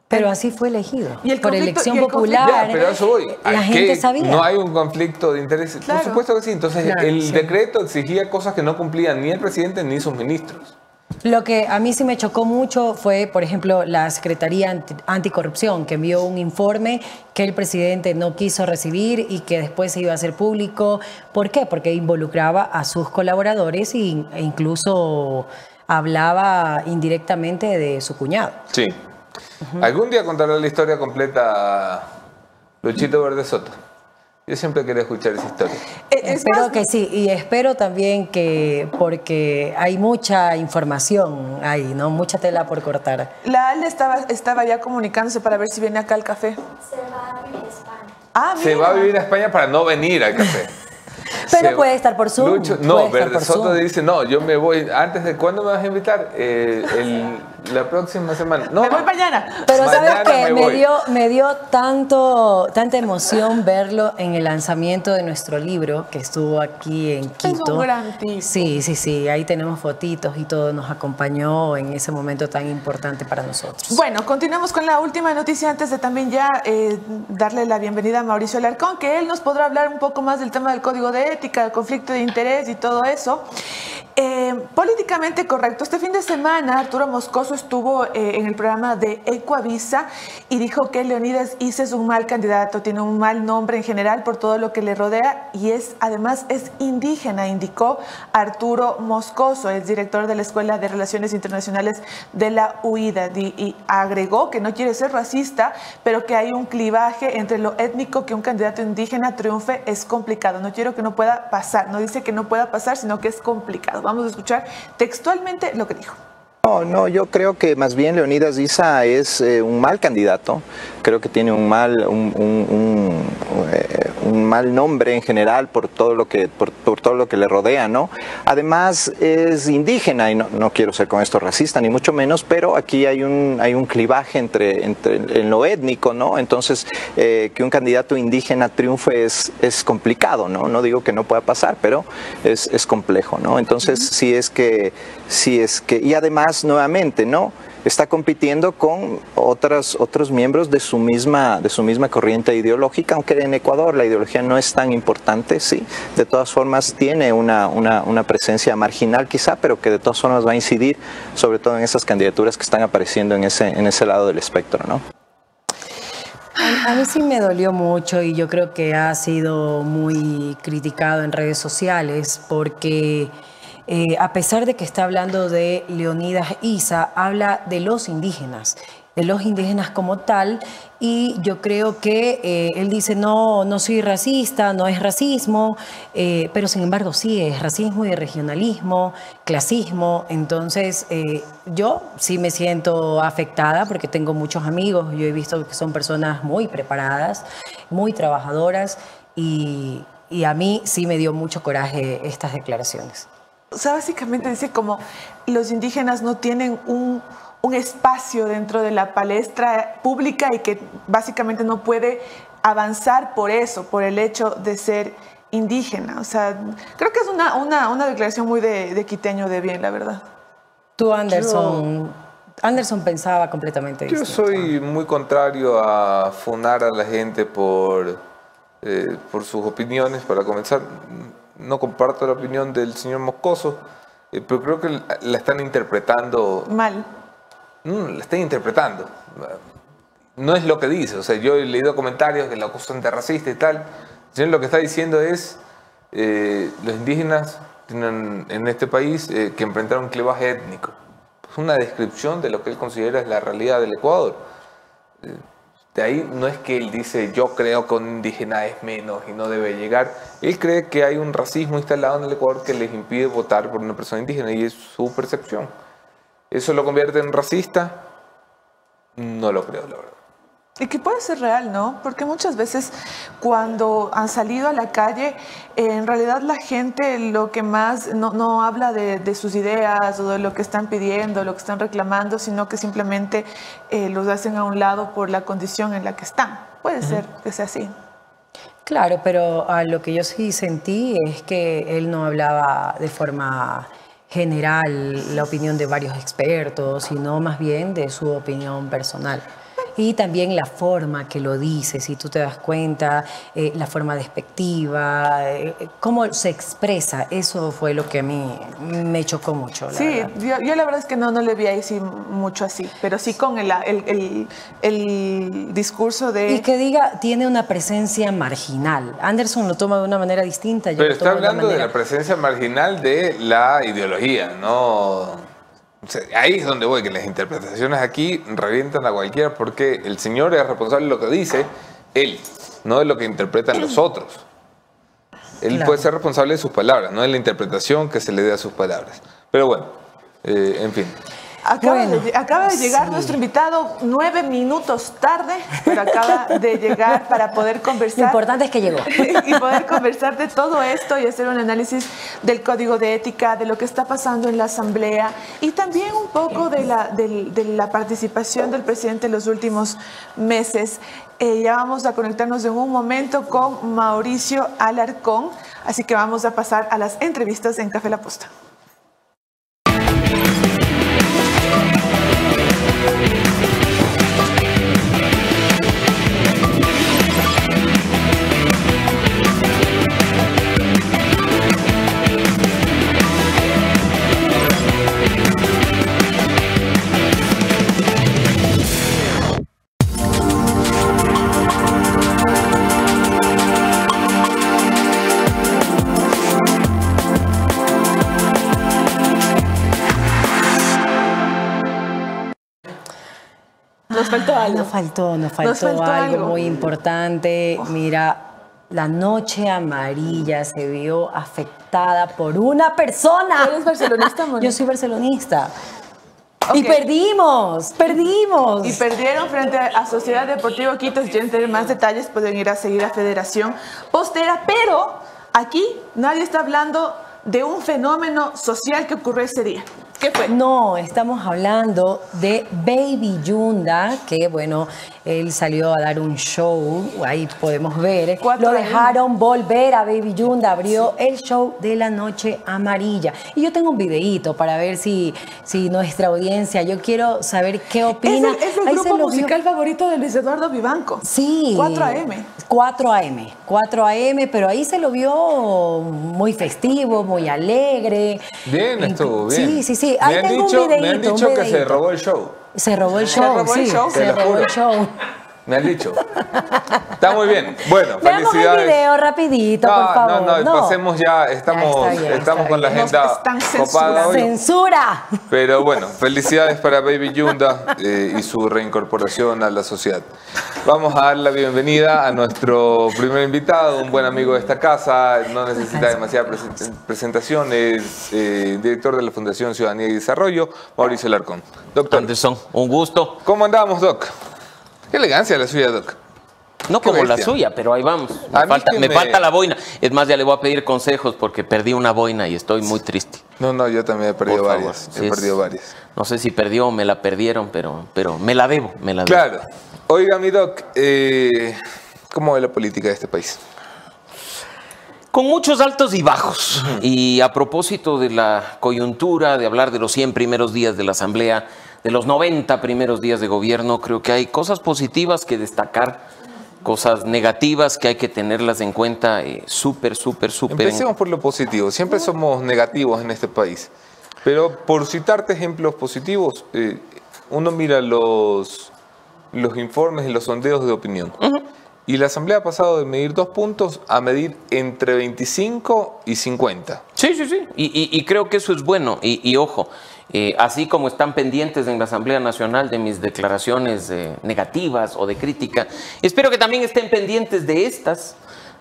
[SPEAKER 2] Pero así fue elegido.
[SPEAKER 3] Y el
[SPEAKER 2] por elección
[SPEAKER 3] y el conflicto-
[SPEAKER 2] popular.
[SPEAKER 1] Ya, pero a eso voy.
[SPEAKER 2] La
[SPEAKER 1] ¿A
[SPEAKER 2] gente sabía.
[SPEAKER 1] No hay un conflicto de intereses.
[SPEAKER 3] Claro.
[SPEAKER 1] Por supuesto que sí. Entonces,
[SPEAKER 2] Claro,
[SPEAKER 1] el
[SPEAKER 2] sí.
[SPEAKER 1] decreto exigía cosas que no cumplían ni el presidente ni sus ministros.
[SPEAKER 2] Lo que a mí sí me chocó mucho fue, por ejemplo, la Secretaría Anti- Anticorrupción, que envió un informe que el presidente no quiso recibir y que después se iba a hacer público. ¿Por qué? Porque involucraba a sus colaboradores y- e incluso hablaba indirectamente de su cuñado.
[SPEAKER 1] Sí. Algún día contaré la historia completa Luchito Verde Soto. Yo siempre quería escuchar esa historia.
[SPEAKER 3] Eh, es
[SPEAKER 2] espero
[SPEAKER 3] más,
[SPEAKER 2] que sí, y espero también que, porque hay mucha información ahí, ¿no? Mucha tela por cortar.
[SPEAKER 3] la ALDE estaba, estaba ya comunicándose para ver si viene acá al café.
[SPEAKER 6] Se va a vivir a España.
[SPEAKER 3] Ah,
[SPEAKER 1] Se
[SPEAKER 3] mira.
[SPEAKER 1] va a vivir a España para no venir al café. *laughs*
[SPEAKER 2] Pero
[SPEAKER 1] Se-
[SPEAKER 2] puede estar por Zoom,
[SPEAKER 1] Lucho- no, Verde Soto
[SPEAKER 2] Zoom.
[SPEAKER 1] dice, no, yo me voy. ¿Antes de cuándo me vas a invitar? Eh, el- la próxima semana. No,
[SPEAKER 3] Me voy mañana.
[SPEAKER 2] Pero sabes
[SPEAKER 1] Mañana
[SPEAKER 2] que
[SPEAKER 1] me
[SPEAKER 2] dio, me dio tanto, tanta emoción verlo en el lanzamiento de nuestro libro que estuvo aquí en
[SPEAKER 3] un
[SPEAKER 2] Quito.
[SPEAKER 3] gran tipo.
[SPEAKER 2] Sí, sí, sí, ahí tenemos fotitos y todo, nos acompañó en ese momento tan importante para nosotros.
[SPEAKER 3] Bueno, continuamos con la última noticia antes de también ya eh, darle la bienvenida a Mauricio Alarcón, que él nos podrá hablar un poco más del tema del código de ética, del conflicto de interés y todo eso. Eh, políticamente correcto. Este fin de semana Arturo Moscoso estuvo eh, en el programa de Ecoavisa y dijo que Leonidas Issa es un mal candidato, tiene un mal nombre en general por todo lo que le rodea y es además es indígena, indicó Arturo Moscoso, el director de la Escuela de Relaciones Internacionales de la UIDA y agregó que no quiere ser racista, pero que hay un clivaje entre lo étnico que un candidato indígena triunfe es complicado. No quiero que no pueda pasar, no dice que no pueda pasar, sino que es complicado. Vamos a escuchar textualmente lo que dijo.
[SPEAKER 7] No, no, yo creo que más bien Leonidas Issa es eh, un mal candidato. Creo que tiene un mal, un, un- un, eh, un mal nombre en general por todo lo que, por, por todo lo que le rodea, ¿no? Además es indígena y no, no quiero ser con esto racista ni mucho menos, pero aquí hay un, hay un clivaje entre, entre en lo étnico, ¿no? Entonces eh, que un candidato indígena triunfe es, es complicado, ¿no? No digo que no pueda pasar, pero es, es complejo, ¿no? Entonces si es que, si es que y además nuevamente, ¿no? Está compitiendo con otras, otros miembros de su, misma, de su misma corriente ideológica, aunque en Ecuador la ideología no es tan importante, sí. De todas formas tiene una, una, una presencia marginal quizá, pero que de todas formas va a incidir sobre todo en esas candidaturas que están apareciendo en ese, en ese lado del espectro, ¿no?
[SPEAKER 2] A, mí sí me dolió mucho y yo creo que ha sido muy criticado en redes sociales porque eh, a pesar de que está hablando de Leonidas Isa, habla de los indígenas. de los indígenas como tal y yo creo que eh, él dice no, no soy racista, no es racismo, eh, pero sin embargo sí es racismo y regionalismo, clasismo, entonces yo sí me siento afectada porque tengo muchos amigos, yo he visto que son personas muy preparadas, muy trabajadoras y, y a mí sí me dio mucho coraje estas declaraciones.
[SPEAKER 3] O sea, básicamente dice como los indígenas no tienen un, un espacio dentro de la palestra pública y que básicamente no puede avanzar por eso, por el hecho de ser indígena. O sea, creo que es una, una, una declaración muy de, de quiteño de bien, la verdad.
[SPEAKER 2] Tú, Anderson, Anderson pensaba completamente
[SPEAKER 1] Yo
[SPEAKER 2] distinto.
[SPEAKER 1] soy muy contrario a funar a la gente por, eh, por sus opiniones. Para comenzar, no comparto la opinión del señor Moscoso, eh, pero creo que la están interpretando
[SPEAKER 3] Mal.
[SPEAKER 1] Mm, la están interpretando. No es lo que dice. O sea, yo he leído comentarios que la acusan de racista y tal. El señor lo que está diciendo es, eh, los indígenas tienen en este país eh, que enfrentar un clivaje étnico. Es una descripción de lo que él considera es la realidad del Ecuador. De ahí no es que él dice, yo creo que un indígena es menos y no debe llegar. Él cree que hay un racismo instalado en el Ecuador que les impide votar por una persona indígena y es su percepción. ¿Eso lo convierte en racista? No lo creo, la verdad.
[SPEAKER 3] Y que puede ser real, ¿no? Porque muchas veces cuando han salido a la calle, eh, en realidad la gente lo que más no, no habla de, de sus ideas o de lo que están pidiendo, lo que están reclamando, sino que simplemente eh, los hacen a un lado por la condición en la que están. Puede ser que sea así.
[SPEAKER 2] Claro, pero a lo que yo sí sentí es que él no hablaba de forma general la opinión de varios expertos, sino más bien de su opinión personal. Y también la forma que lo dice, si tú te das cuenta, eh, la forma despectiva, eh, cómo se expresa, eso fue lo que a mí me chocó mucho. la
[SPEAKER 3] Sí, yo, yo la verdad es que no, no le vi ahí sí mucho así, pero sí con el, el, el- el discurso de...
[SPEAKER 2] Y que diga, tiene una presencia marginal. Anderson lo toma de una manera distinta. yo
[SPEAKER 1] Pero está
[SPEAKER 2] de
[SPEAKER 1] hablando de la presencia marginal de la ideología, no... ahí es donde voy, que las interpretaciones aquí revientan a cualquiera porque el señor es responsable de lo que dice él, no de lo que interpretan los otros. Él
[SPEAKER 2] Claro.
[SPEAKER 1] puede ser responsable de sus palabras, no de la interpretación que se le dé a sus palabras. Pero bueno, eh, en fin.
[SPEAKER 3] Acaba,
[SPEAKER 2] Bueno,
[SPEAKER 3] de, acaba de llegar
[SPEAKER 2] sí.
[SPEAKER 3] nuestro invitado nueve minutos tarde, pero acaba de llegar para poder
[SPEAKER 2] Lo
[SPEAKER 3] conversar.
[SPEAKER 2] importante es que llegó. *laughs*
[SPEAKER 3] y poder conversar de todo esto y hacer un análisis del código de ética, de lo que está pasando en la Asamblea y también un poco de la, del- de la participación del presidente en los últimos meses. Eh, ya vamos a conectarnos en un momento con Mauricio Alarcón, así que vamos a pasar a las entrevistas en Café La Posta. Nos faltó algo.
[SPEAKER 2] Nos faltó, nos faltó,
[SPEAKER 3] faltó
[SPEAKER 2] algo,
[SPEAKER 3] algo.
[SPEAKER 2] muy importante. Mira, la noche amarilla se vio afectada por una persona.
[SPEAKER 3] ¿Eres barcelonista, Moni?
[SPEAKER 2] Yo soy barcelonista. Y perdimos, perdimos.
[SPEAKER 3] Y perdieron frente a Sociedad Deportiva Quito. Si quieren tener más detalles, pueden ir a seguir a Federación Postera. Pero aquí nadie está hablando de un fenómeno social que ocurrió ese día. ¿Qué fue?
[SPEAKER 2] No, estamos hablando de Baby Yunda, que bueno, él salió a dar un show, ahí podemos ver.
[SPEAKER 3] Cuatro
[SPEAKER 2] Lo
[SPEAKER 3] años.
[SPEAKER 2] dejaron volver a Baby Yunda, abrió el show de la noche amarilla. Y yo tengo un videíto para ver si, si nuestra audiencia, yo quiero saber qué
[SPEAKER 3] Es
[SPEAKER 2] opina.
[SPEAKER 3] el, es el grupo
[SPEAKER 2] vio.
[SPEAKER 3] musical favorito de Luis Eduardo Vivanco.
[SPEAKER 2] Sí.
[SPEAKER 3] 4 AM.
[SPEAKER 2] 4 AM, 4 AM, pero ahí se lo vio muy festivo, muy alegre.
[SPEAKER 1] Bien, estuvo bien.
[SPEAKER 2] Sí, sí, sí.
[SPEAKER 1] Me
[SPEAKER 2] Ahí
[SPEAKER 1] han
[SPEAKER 2] tengo
[SPEAKER 1] dicho,
[SPEAKER 2] un
[SPEAKER 1] me han
[SPEAKER 2] un
[SPEAKER 1] dicho que se robó el show.
[SPEAKER 2] Se robó el
[SPEAKER 3] Se
[SPEAKER 2] show,
[SPEAKER 3] el
[SPEAKER 2] sí,
[SPEAKER 3] show.
[SPEAKER 2] se robó el show.
[SPEAKER 1] Me han dicho. Está muy bien. Bueno,
[SPEAKER 2] Veamos el
[SPEAKER 1] felicidades.
[SPEAKER 2] video rapidito,
[SPEAKER 1] no,
[SPEAKER 2] por favor.
[SPEAKER 1] no, no, pasemos ya. Estamos,
[SPEAKER 2] Ya, está bien,
[SPEAKER 1] estamos con la agenda
[SPEAKER 3] están
[SPEAKER 1] copada hoy.
[SPEAKER 2] ¡Censura!
[SPEAKER 1] Pero bueno, felicidades para Baby Yunda eh, y su reincorporación a la sociedad. Vamos a dar la bienvenida a nuestro primer invitado, un buen amigo de esta casa, no necesita demasiada presen- presentación, es eh, director de la Fundación Ciudadanía y Desarrollo, Mauricio Larcón. Doctor,
[SPEAKER 8] Anderson, un gusto.
[SPEAKER 1] ¿cómo andamos, Doc? Qué elegancia la suya, Doc.
[SPEAKER 8] No
[SPEAKER 1] Qué
[SPEAKER 8] como la suya, pero ahí vamos. Me, falta,
[SPEAKER 1] que
[SPEAKER 8] me
[SPEAKER 1] me-
[SPEAKER 8] falta la boina. Es más, ya le voy a pedir consejos porque perdí una boina y estoy muy triste.
[SPEAKER 1] No, no, yo también he perdido
[SPEAKER 8] Por favor.
[SPEAKER 1] varias.
[SPEAKER 8] Sí,
[SPEAKER 1] He
[SPEAKER 8] es-
[SPEAKER 1] perdido varias.
[SPEAKER 8] No sé si perdió o me la perdieron, pero, pero me la debo, me la debo.
[SPEAKER 1] Claro. Oiga, mi Doc, eh, ¿cómo ve la política de este país?
[SPEAKER 8] Con muchos altos y bajos. Y a propósito de la coyuntura, de hablar de los 100 primeros días de la Asamblea, de los 90 primeros días de gobierno, creo que hay cosas positivas que destacar, cosas negativas que hay que tenerlas en cuenta eh, súper, súper, súper.
[SPEAKER 1] Empecemos por lo positivo. Siempre somos negativos en este país. Pero por citarte ejemplos positivos, eh, uno mira los, los informes y los sondeos de opinión. Y la Asamblea ha pasado de medir dos puntos a medir entre 25 y 50.
[SPEAKER 8] Sí, sí, sí. Y, y- y creo que eso es bueno. Y, y ojo, eh, así como están pendientes en la Asamblea Nacional de mis declaraciones eh, negativas o de crítica, espero que también estén pendientes de estas,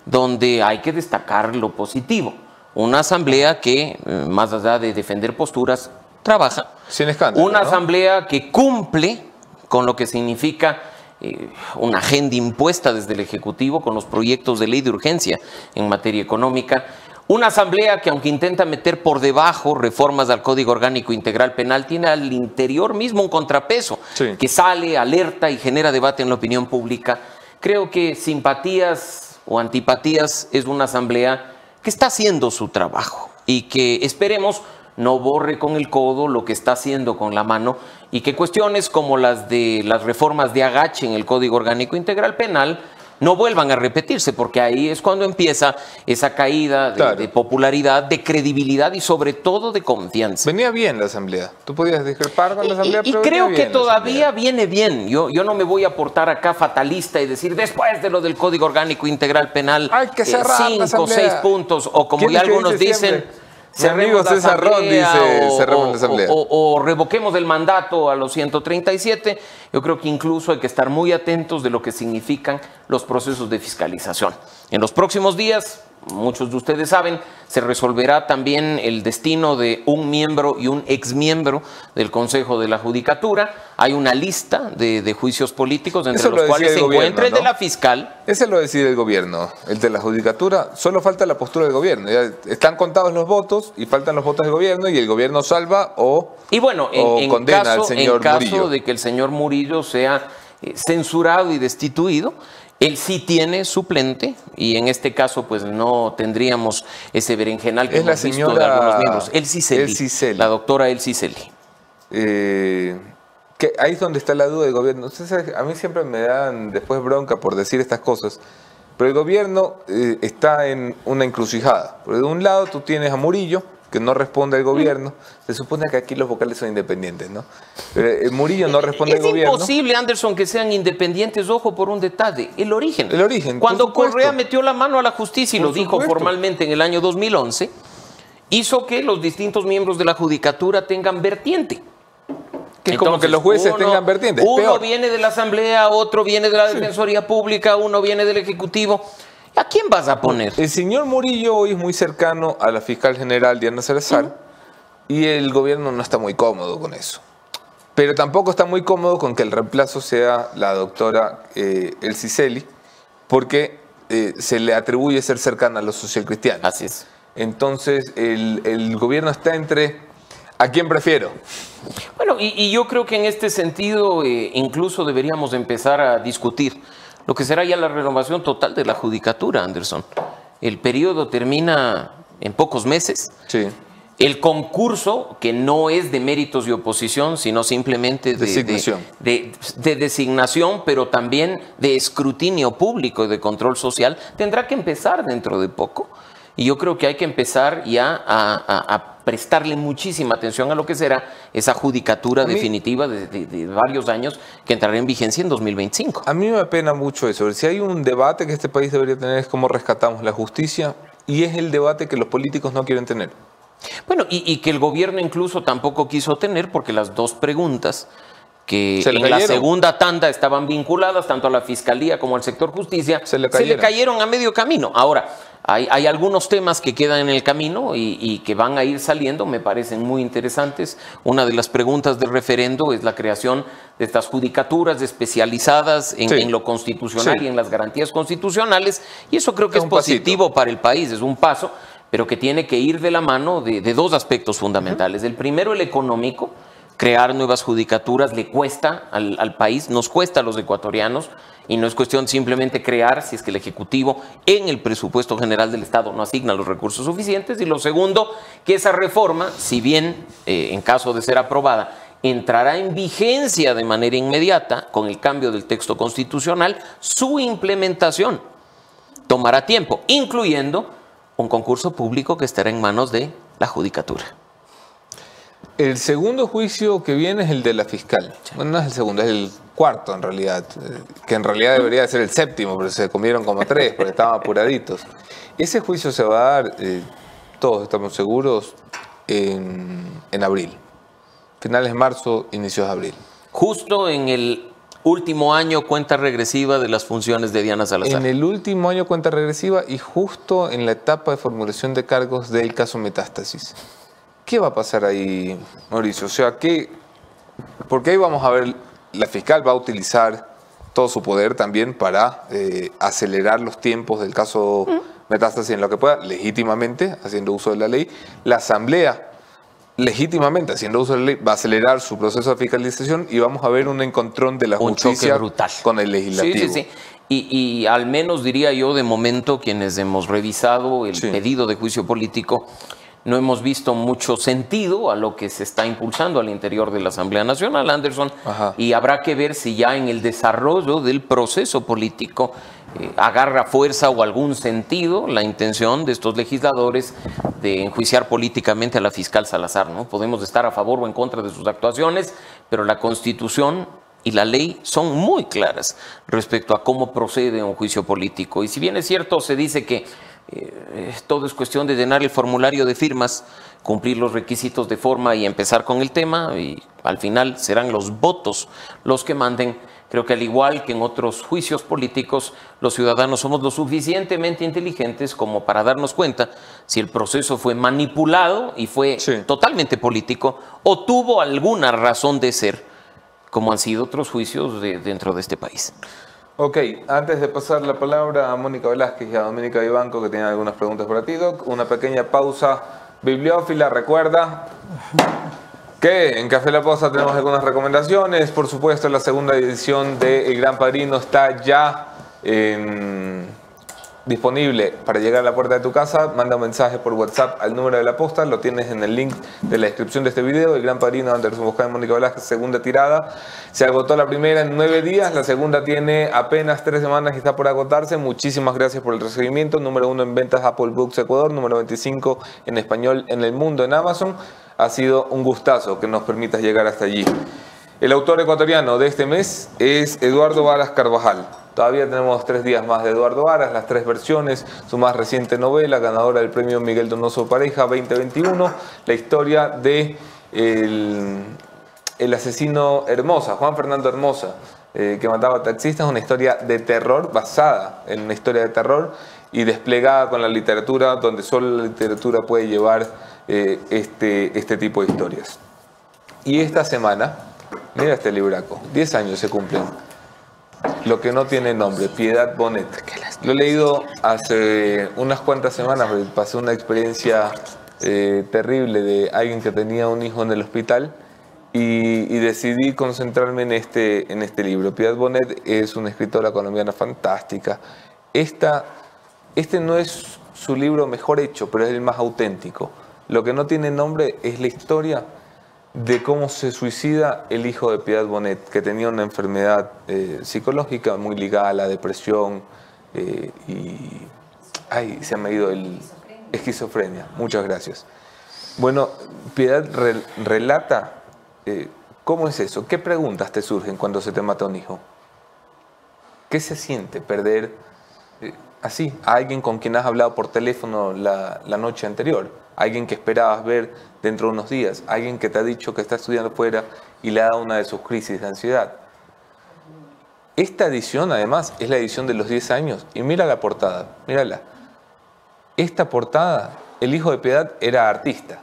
[SPEAKER 8] donde hay que destacar lo positivo. Una Asamblea que, eh, más allá de defender posturas, trabaja.
[SPEAKER 1] Sin escándalo.
[SPEAKER 8] Una
[SPEAKER 1] ¿no?
[SPEAKER 8] asamblea que cumple con lo que significa eh, una agenda impuesta desde el Ejecutivo con los proyectos de ley de urgencia en materia económica. Una asamblea que aunque intenta meter por debajo reformas al Código Orgánico Integral Penal, tiene al interior mismo un contrapeso
[SPEAKER 1] Sí.
[SPEAKER 8] que sale, alerta y genera debate en la opinión pública. Creo que simpatías o antipatías es una asamblea que está haciendo su trabajo y que esperemos no borre con el codo lo que está haciendo con la mano y que cuestiones como las de las reformas de agache en el Código Orgánico Integral Penal no vuelvan a repetirse, porque ahí es cuando empieza esa caída de,
[SPEAKER 1] Claro.
[SPEAKER 8] de popularidad, de credibilidad y sobre todo de confianza.
[SPEAKER 1] Venía bien la Asamblea. Tú podías discrepar con la Asamblea,
[SPEAKER 8] Y, y
[SPEAKER 1] pero
[SPEAKER 8] creo que
[SPEAKER 1] la
[SPEAKER 8] todavía viene bien. Yo, yo no me voy a portar acá fatalista y decir después de lo del Código Orgánico Integral Penal,
[SPEAKER 1] Hay que
[SPEAKER 8] eh,
[SPEAKER 1] cerrar la
[SPEAKER 8] cinco,
[SPEAKER 1] Asamblea.
[SPEAKER 8] seis puntos, o como
[SPEAKER 1] ¿Quién
[SPEAKER 8] ya algunos
[SPEAKER 1] dice
[SPEAKER 8] dicen, cerremos la
[SPEAKER 1] César Ron dice,
[SPEAKER 8] o-
[SPEAKER 1] cerremos la
[SPEAKER 8] o-
[SPEAKER 1] Asamblea.
[SPEAKER 8] O, o revoquemos el mandato a los 137. Yo creo que incluso hay que estar muy atentos de lo que significan los procesos de fiscalización. En los próximos días, muchos de ustedes saben, se resolverá también el destino de un miembro y un exmiembro del Consejo de la Judicatura. Hay una lista de, de juicios políticos entre
[SPEAKER 1] Eso
[SPEAKER 8] los cuales se
[SPEAKER 1] gobierno,
[SPEAKER 8] encuentra el de la fiscal.
[SPEAKER 1] Ese lo decide el gobierno, el de la judicatura. Solo falta la postura del gobierno. Ya están contados los votos y faltan los votos del gobierno y el gobierno salva o,
[SPEAKER 8] Y bueno, en,
[SPEAKER 1] o
[SPEAKER 8] en
[SPEAKER 1] condena
[SPEAKER 8] caso,
[SPEAKER 1] al señor
[SPEAKER 8] en caso
[SPEAKER 1] Murillo.
[SPEAKER 8] de que el señor Murillo sea eh, censurado y destituido, él sí tiene suplente y en este caso pues no tendríamos ese berenjenal que
[SPEAKER 1] Es la
[SPEAKER 8] hemos visto de
[SPEAKER 1] señora
[SPEAKER 8] algunos miembros. El Ciceli,
[SPEAKER 1] El Ciceli.
[SPEAKER 8] la doctora El Ciceli.
[SPEAKER 1] Eh, que ahí es donde está la duda del gobierno. A mí siempre me dan después bronca por decir estas cosas, pero el gobierno eh, está en una encrucijada. Porque de un lado tú tienes a Murillo, que no responde al gobierno. Se supone que aquí los vocales son independientes, ¿no? Pero eh, Murillo no responde
[SPEAKER 8] Es
[SPEAKER 1] al gobierno.
[SPEAKER 8] imposible, Anderson, que sean independientes, ojo por un detalle, el origen.
[SPEAKER 1] El origen,
[SPEAKER 8] Cuando. Correa metió la mano a la justicia y
[SPEAKER 1] Por
[SPEAKER 8] lo dijo formalmente en el año 2011, hizo que los distintos miembros de la judicatura tengan vertiente.
[SPEAKER 1] Que es como que los jueces tengan vertientes.
[SPEAKER 8] Uno
[SPEAKER 1] Peor.
[SPEAKER 8] viene de la Asamblea, otro viene de la Defensoría Pública, uno viene del Ejecutivo. ¿A quién vas a poner?
[SPEAKER 1] El señor Murillo hoy es muy cercano a la fiscal general Diana Salazar y el gobierno no está muy cómodo con eso. Pero tampoco está muy cómodo con que el reemplazo sea la doctora eh, El Ciceli, porque eh, se le atribuye ser cercana a los socialcristianos.
[SPEAKER 8] Así es.
[SPEAKER 1] Entonces, el, el gobierno está entre ¿a quién prefiero?
[SPEAKER 8] Bueno, y, y yo creo que en este sentido eh, incluso deberíamos empezar a discutir lo que será ya la renovación total de la judicatura, Anderson. El periodo termina en pocos meses.
[SPEAKER 1] Sí.
[SPEAKER 8] El concurso, que no es de méritos y oposición, sino simplemente de,
[SPEAKER 1] Designación.
[SPEAKER 8] de- de- de designación, pero también de escrutinio público y de control social, tendrá que empezar dentro de poco. Y yo creo que hay que empezar ya a, a- a prestarle muchísima atención a lo que será esa judicatura
[SPEAKER 1] mí-
[SPEAKER 8] definitiva de, de- de varios años que entrará en vigencia en 2025.
[SPEAKER 1] A mí me apena mucho eso. Si hay un debate que este país debería tener es cómo rescatamos la justicia y es el debate que los políticos no quieren tener.
[SPEAKER 8] Bueno, y, y que el gobierno incluso tampoco quiso tener porque las dos preguntas que
[SPEAKER 1] Se le
[SPEAKER 8] en la segunda tanda estaban vinculadas tanto a la fiscalía como al sector justicia,
[SPEAKER 1] Se le cayeron.
[SPEAKER 8] cayeron a medio camino. Ahora, hay, hay algunos temas que quedan en el camino y, y que van a ir saliendo, me parecen muy interesantes. Una de las preguntas del referendo es la creación de estas judicaturas especializadas en,
[SPEAKER 1] Sí.
[SPEAKER 8] en lo constitucional
[SPEAKER 1] Sí.
[SPEAKER 8] y en las garantías constitucionales, y eso creo que
[SPEAKER 1] Es
[SPEAKER 8] es
[SPEAKER 1] un pasito.
[SPEAKER 8] positivo para el país, es un paso, pero que tiene que ir de la mano de, de dos aspectos fundamentales. El primero, el económico. Crear nuevas judicaturas le cuesta al, país, nos cuesta a los ecuatorianos, y no es cuestión simplemente crear si es que el Ejecutivo en el presupuesto general del Estado no asigna los recursos suficientes. Y lo segundo, que esa reforma, si bien eh, en caso de ser aprobada, entrará en vigencia de manera inmediata con el cambio del texto constitucional, su implementación tomará tiempo, incluyendo un concurso público que estará en manos de la judicatura.
[SPEAKER 1] El segundo juicio que viene es el de la fiscal. Bueno, no es el segundo, es el cuarto en realidad, que en realidad debería ser el séptimo, pero se comieron como tres porque estaban apuraditos. Ese juicio se va a dar, eh, todos estamos seguros, en, en abril. Finales de marzo, inicios de abril.
[SPEAKER 8] Justo en el último año cuenta regresiva de las funciones de Diana Salazar.
[SPEAKER 1] En el último año cuenta regresiva y justo en la etapa de formulación de cargos del caso Metástasis. ¿Qué va a pasar ahí, Mauricio? O sea, ¿qué? Porque ahí vamos a ver, la fiscal va a utilizar todo su poder también para eh, acelerar los tiempos del caso Metástasis en lo que pueda, legítimamente, haciendo uso de la ley. La Asamblea, legítimamente, haciendo uso de la ley, va a acelerar su proceso de fiscalización y vamos a ver un encontrón de la
[SPEAKER 8] Un
[SPEAKER 1] justicia
[SPEAKER 8] brutal.
[SPEAKER 1] con el legislativo.
[SPEAKER 8] Sí, sí, sí. Y, y al menos diría yo, de momento, quienes hemos revisado el
[SPEAKER 1] Sí.
[SPEAKER 8] pedido de juicio político, no hemos visto mucho sentido a lo que se está impulsando al interior de la Asamblea Nacional, Anderson,
[SPEAKER 1] Ajá.
[SPEAKER 8] y habrá que ver si ya en el desarrollo del proceso político eh, agarra fuerza o algún sentido la intención de estos legisladores de enjuiciar políticamente a la fiscal Salazar. ¿no? Podemos estar a favor o en contra de sus actuaciones, pero la Constitución y la ley son muy claras respecto a cómo procede un juicio político. Y si bien es cierto, se dice que eh, todo es cuestión de llenar el formulario de firmas, cumplir los requisitos de forma y empezar con el tema, y al final serán los votos los que manden. Creo que al igual que en otros juicios políticos, los ciudadanos somos lo suficientemente inteligentes como para darnos cuenta si el proceso fue manipulado y fue
[SPEAKER 1] Sí.
[SPEAKER 8] totalmente político o tuvo alguna razón de ser, como han sido otros juicios de- dentro de este país.
[SPEAKER 1] Ok, antes de pasar la palabra a Mónica Velázquez y a Doménica Vivanco, que tienen algunas preguntas para ti, Doc, una pequeña pausa bibliófila. Recuerda que en Café La Pausa tenemos algunas recomendaciones. Por supuesto, la segunda edición de El Gran Padrino está ya en- disponible para llegar a la puerta de tu casa. Manda un mensaje por WhatsApp al número de la posta. Lo tienes en el link de la descripción de este video. El Gran Padrino Anderson Bosca y Mónica Velázquez, segunda tirada. Se agotó la primera en nueve días. La segunda tiene apenas tres semanas y está por agotarse. Muchísimas gracias por el recibimiento. Número uno en ventas Apple Books Ecuador. Número 25 en español en el mundo en Amazon. Ha sido un gustazo que nos permitas llegar hasta allí. El autor ecuatoriano de este mes es Eduardo Varas Carvajal. Todavía tenemos tres días más de Eduardo Varas, las tres versiones, su más reciente novela, ganadora del premio Miguel Donoso Pareja 2021, la historia de el, asesino Hermosa, Juan Fernando Hermosa, eh, que mataba taxistas, una historia de terror basada en una historia de terror y desplegada con la literatura, donde solo la literatura puede llevar eh, este, este tipo de historias. Y esta semana, mira este libraco, 10 años se cumplen. Lo que no tiene nombre, Piedad Bonet. Lo he leído hace unas cuantas semanas, pasé una experiencia eh, terrible de alguien que tenía un hijo en el hospital y, y decidí concentrarme en este, en este libro. Piedad Bonet es una escritora colombiana fantástica. Esta, este no es su libro mejor hecho, pero es el más auténtico. Lo que no tiene nombre es la historia de cómo se suicida el hijo de Piedad Bonet, que tenía una enfermedad eh, psicológica muy ligada a la depresión eh, y... Ay, se ha ido el... Esquizofrenia. Muchas gracias. Bueno, Piedad rel- relata eh, cómo es eso. ¿Qué preguntas te surgen cuando se te mata un hijo? ¿Qué se siente perder así a alguien con quien has hablado por teléfono la, la noche anterior? Alguien que esperabas ver dentro de unos días. Alguien que te ha dicho que está estudiando fuera y le ha dado una de sus crisis de ansiedad. Esta edición, además, es la edición de los 10 años. Y mira la portada, mírala. Esta portada, el hijo de Piedad era artista.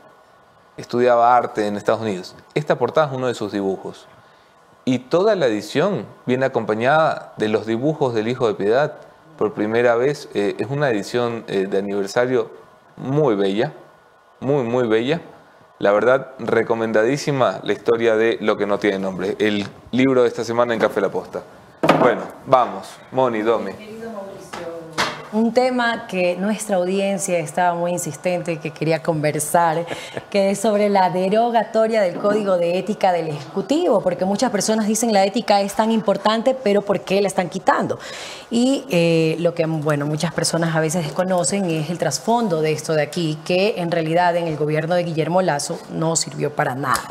[SPEAKER 1] Estudiaba arte en Estados Unidos. Esta portada es uno de sus dibujos. Y toda la edición viene acompañada de los dibujos del hijo de Piedad. Por primera vez, eh, es una edición eh, de aniversario muy bella, muy, muy bella. La verdad, recomendadísima la historia de Lo que no tiene nombre, el libro de esta semana en Café La Posta. Bueno, vamos, Moni, Dome.
[SPEAKER 2] Un tema que nuestra audiencia estaba muy insistente, que quería conversar, que es sobre la derogatoria del Código de Ética del Ejecutivo, porque muchas personas dicen la ética es tan importante, pero ¿por qué la están quitando? Y eh, lo que, bueno, muchas personas a veces desconocen es el trasfondo de esto de aquí, que en realidad en el gobierno de Guillermo Lazo no sirvió para nada.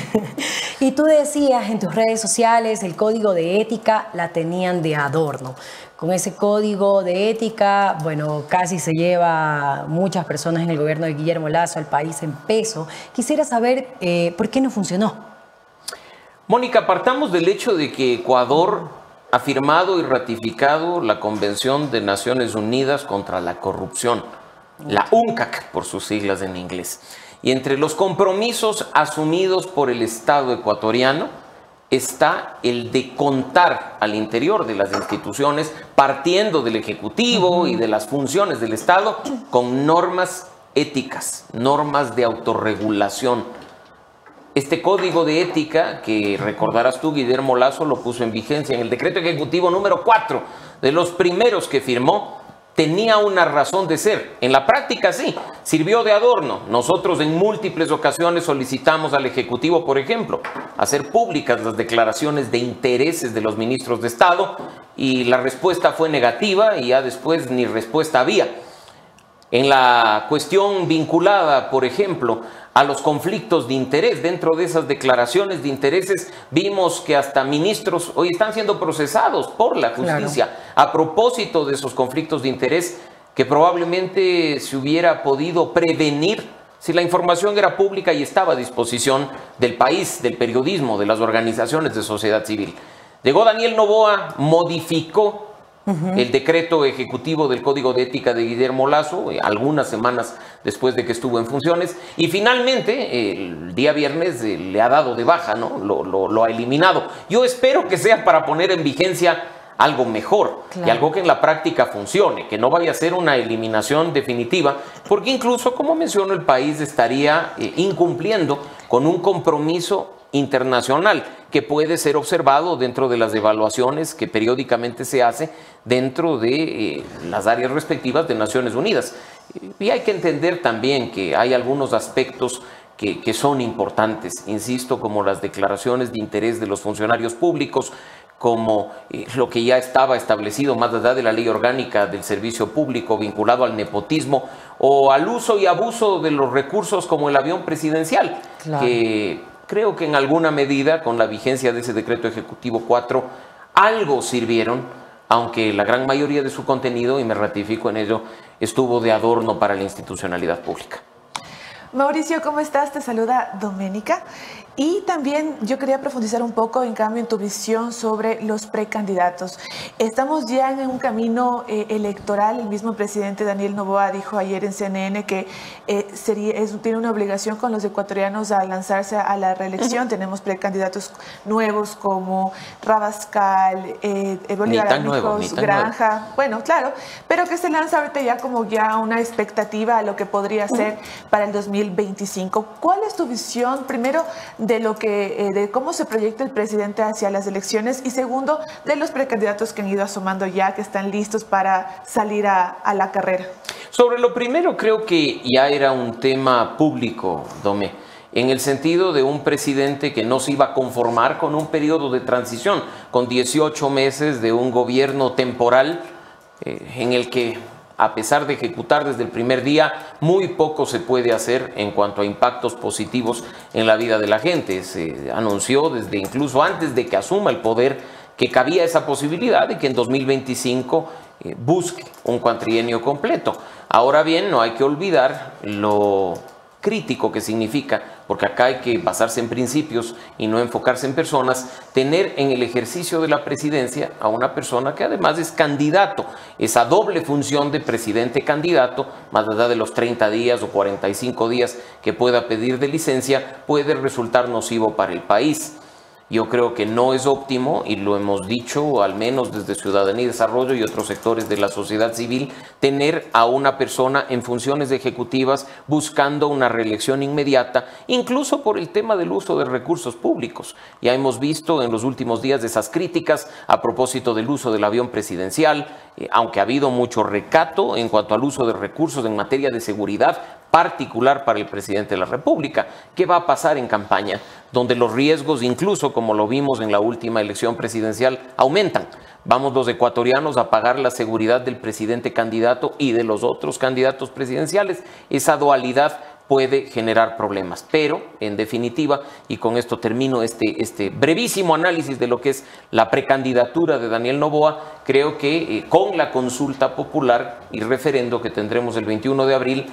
[SPEAKER 2] *laughs* y tú decías en tus redes sociales, el Código de Ética la tenían de adorno con ese código de ética, bueno, casi se lleva muchas personas en el gobierno de Guillermo Lazo al país en peso. Quisiera saber eh, por qué no funcionó.
[SPEAKER 8] Mónica, partamos del hecho de que Ecuador ha firmado y ratificado la Convención de Naciones Unidas contra la Corrupción, la UNCAC por sus siglas en inglés. Y entre los compromisos asumidos por el Estado ecuatoriano, está el de contar al interior de las instituciones, partiendo del Ejecutivo y de las funciones del Estado, con normas éticas, normas de autorregulación. Este código de ética, que recordarás tú, Guillermo Lazo, lo puso en vigencia en el decreto ejecutivo número 4, de los primeros que firmó, tenía una razón de ser. En la práctica sí, sirvió de adorno. Nosotros en múltiples ocasiones solicitamos al Ejecutivo, por ejemplo, hacer públicas las declaraciones de intereses de los ministros de Estado y la respuesta fue negativa y ya después ni respuesta había. En la cuestión vinculada, por ejemplo, a los conflictos de interés, dentro de esas declaraciones de intereses, vimos que hasta ministros hoy están siendo procesados por la justicia a propósito de esos conflictos de interés que probablemente se hubiera podido prevenir si la información era pública y estaba a disposición del país, del periodismo, de las organizaciones de sociedad civil. Llegó Daniel Novoa, modificó el decreto ejecutivo del Código de Ética de Guillermo Lazo, eh, algunas semanas después de que estuvo en funciones, y finalmente el día viernes eh, le ha dado de baja, ¿no? Lo, lo- lo ha eliminado. Yo espero que sea para poner en vigencia algo mejor y algo que en la práctica funcione, que no vaya a ser una eliminación definitiva, porque incluso, como menciono, el país estaría eh, incumpliendo con un compromiso internacional que puede ser observado dentro de las evaluaciones que periódicamente se hace dentro de eh, las áreas respectivas de Naciones Unidas. Y hay que entender también que hay algunos aspectos que, que son importantes, insisto, como las declaraciones de interés de los funcionarios públicos, como eh, lo que ya estaba establecido más allá de la ley orgánica del servicio público vinculado al nepotismo o al uso y abuso de los recursos como el avión presidencial, que creo que en alguna medida con la vigencia de ese decreto ejecutivo 4 algo sirvieron, aunque la gran mayoría de su contenido, y me ratifico en ello, estuvo de adorno para la institucionalidad pública.
[SPEAKER 3] Mauricio, ¿cómo estás? Te saluda Doménica. Y también yo quería profundizar un poco, en cambio, en tu visión sobre los precandidatos. Estamos ya en un camino eh, electoral. El mismo presidente Daniel Novoa dijo ayer en CNN que eh, sería, es- tiene una obligación con los ecuatorianos a lanzarse a la reelección. Tenemos precandidatos nuevos como Rabascal, eh, Bolívar
[SPEAKER 8] nuevo,
[SPEAKER 3] Granja. Bueno, claro, pero que se lanza ahorita ya como ya una expectativa a lo que podría ser para el 2025. ¿Cuál es tu visión, primero, de lo que, eh, de cómo se proyecta el presidente hacia las elecciones y segundo, de los precandidatos que han ido asomando ya, que están listos para salir a, la carrera?
[SPEAKER 8] Sobre lo primero, creo que ya era un tema público, Domé, en el sentido de un presidente que no se iba a conformar con un periodo de transición, con 18 meses de un gobierno temporal eh, en el que a pesar de ejecutar desde el primer día, muy poco se puede hacer en cuanto a impactos positivos en la vida de la gente. Se anunció desde incluso antes de que asuma el poder que cabía esa posibilidad de que en 2025 eh, busque un cuatrienio completo. Ahora bien, no hay que olvidar lo crítico que significa, porque acá hay que basarse en principios y no enfocarse en personas, tener en el ejercicio de la presidencia a una persona que además es candidato. Esa doble función de presidente candidato, más allá de los 30 días o 45 días que pueda pedir de licencia, puede resultar nocivo para el país. Yo creo que no es óptimo, y lo hemos dicho al menos desde Ciudadanía y Desarrollo y otros sectores de la sociedad civil, tener a una persona en funciones ejecutivas buscando una reelección inmediata, incluso por el tema del uso de recursos públicos. Ya hemos visto en los últimos días esas críticas a propósito del uso del avión presidencial, eh, aunque ha habido mucho recato en cuanto al uso de recursos en materia de seguridad, particular para el presidente de la República. ¿Qué va a pasar en campaña? Donde los riesgos, incluso como lo vimos en la última elección presidencial, aumentan. Vamos los ecuatorianos a pagar la seguridad del presidente candidato y de los otros candidatos presidenciales. Esa dualidad puede generar problemas. Pero, en definitiva, y con esto termino este, este brevísimo análisis de lo que es la precandidatura de Daniel Novoa, creo que eh, con la consulta popular y referendo que tendremos el 21 de abril,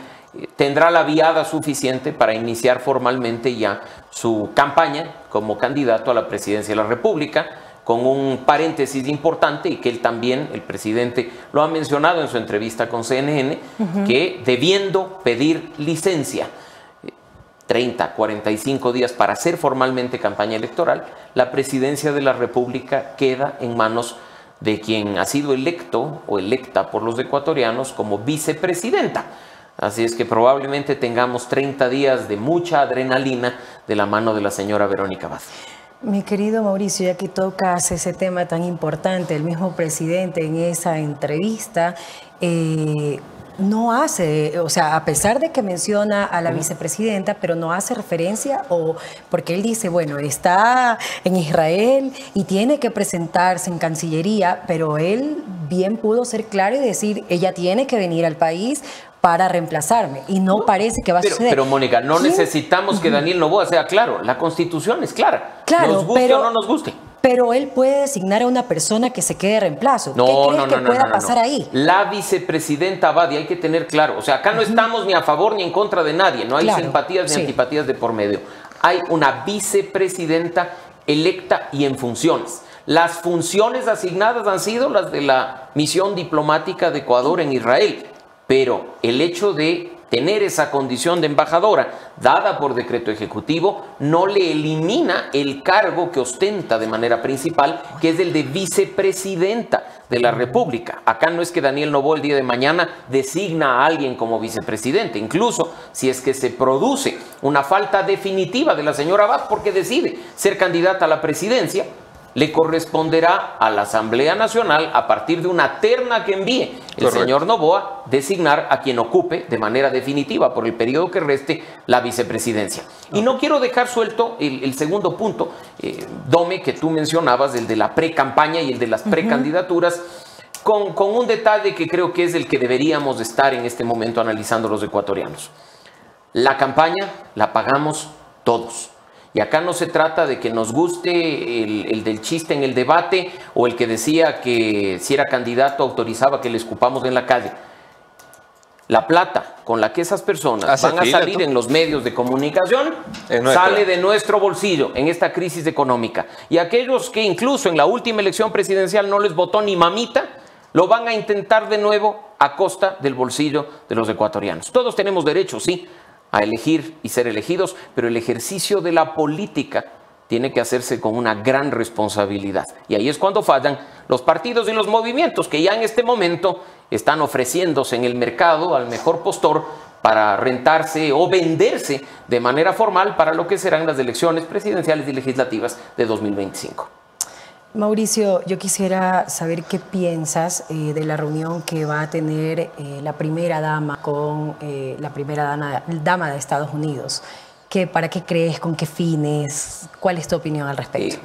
[SPEAKER 8] tendrá la viada suficiente para iniciar formalmente ya su campaña como candidato a la presidencia de la República, con un paréntesis importante y que él también, el presidente, lo ha mencionado en su entrevista con CNN, que debiendo pedir licencia 30, 45 días para hacer formalmente campaña electoral, la presidencia de la República queda en manos de quien ha sido electo o electa por los ecuatorianos como vicepresidenta. Así es que probablemente tengamos 30 días de mucha adrenalina de la mano de la señora Verónica Vaz.
[SPEAKER 2] Mi querido Mauricio, ya que tocas ese tema tan importante, el mismo presidente en esa entrevista eh, no hace, o sea, a pesar de que menciona a la vicepresidenta, pero no hace referencia o porque él dice, bueno, está en Israel y tiene que presentarse en Cancillería, pero él bien pudo ser claro y decir, ella tiene que venir al país para reemplazarme y no parece que va a
[SPEAKER 8] pero,
[SPEAKER 2] suceder.
[SPEAKER 8] Pero Mónica, no necesitamos que Daniel Novoa sea claro, la constitución es clara.
[SPEAKER 2] Claro,
[SPEAKER 8] nos guste
[SPEAKER 2] pero-
[SPEAKER 8] o no nos guste.
[SPEAKER 2] Pero él puede designar a una persona que se quede de reemplazo.
[SPEAKER 8] No,
[SPEAKER 2] ¿Qué crees
[SPEAKER 8] no,
[SPEAKER 2] que
[SPEAKER 8] no, no,
[SPEAKER 2] pueda pasar ahí?
[SPEAKER 8] La vicepresidenta Abadi, hay que tener claro. O sea, acá no estamos ni a favor ni en contra de nadie. No hay
[SPEAKER 2] Claro,
[SPEAKER 8] simpatías ni
[SPEAKER 2] sí.
[SPEAKER 8] antipatías de por medio. Hay una vicepresidenta electa y en funciones. Las funciones asignadas han sido las de la misión diplomática de Ecuador en Israel. Pero el hecho de tener esa condición de embajadora dada por decreto ejecutivo no le elimina el cargo que ostenta de manera principal, que es el de vicepresidenta de la República. Acá no es que Daniel Novoa el día de mañana designa a alguien como vicepresidente, incluso si es que se produce una falta definitiva de la señora Abad porque decide ser candidata a la presidencia, le corresponderá a la Asamblea Nacional, a partir de una terna que envíe el
[SPEAKER 1] Correcto.
[SPEAKER 8] señor Novoa, designar a quien ocupe de manera definitiva por el periodo que reste la vicepresidencia. Y no quiero dejar suelto el, el segundo punto, eh, Dome, que tú mencionabas, el de la pre-campaña y el de las precandidaturas. Con, con un detalle que creo que es el que deberíamos de estar en este momento analizando los ecuatorianos. La campaña la pagamos todos. Y acá no se trata de que nos guste el, el del chiste en el debate o el que decía que si era candidato autorizaba que le escupamos en la calle. La plata con la que esas personas
[SPEAKER 1] Hace
[SPEAKER 8] van a
[SPEAKER 1] fila,
[SPEAKER 8] salir
[SPEAKER 1] tú.
[SPEAKER 8] en los medios de comunicación sale de nuestro bolsillo en esta crisis económica. Y aquellos que incluso en la última elección presidencial no les votó ni mamita, lo van a intentar de nuevo a costa del bolsillo de los ecuatorianos. Todos tenemos derecho, sí, a elegir y ser elegidos, pero el ejercicio de la política tiene que hacerse con una gran responsabilidad. Y ahí es cuando fallan los partidos y los movimientos que ya en este momento están ofreciéndose en el mercado al mejor postor para rentarse o venderse de manera formal para lo que serán las elecciones presidenciales y legislativas de 2025.
[SPEAKER 2] Mauricio, yo quisiera saber qué piensas eh, de la reunión que va a tener eh, la primera dama con eh, la primera dama, dama de Estados Unidos. ¿Qué, ¿Para qué crees? ¿Con qué fines? ¿Cuál es tu opinión al respecto?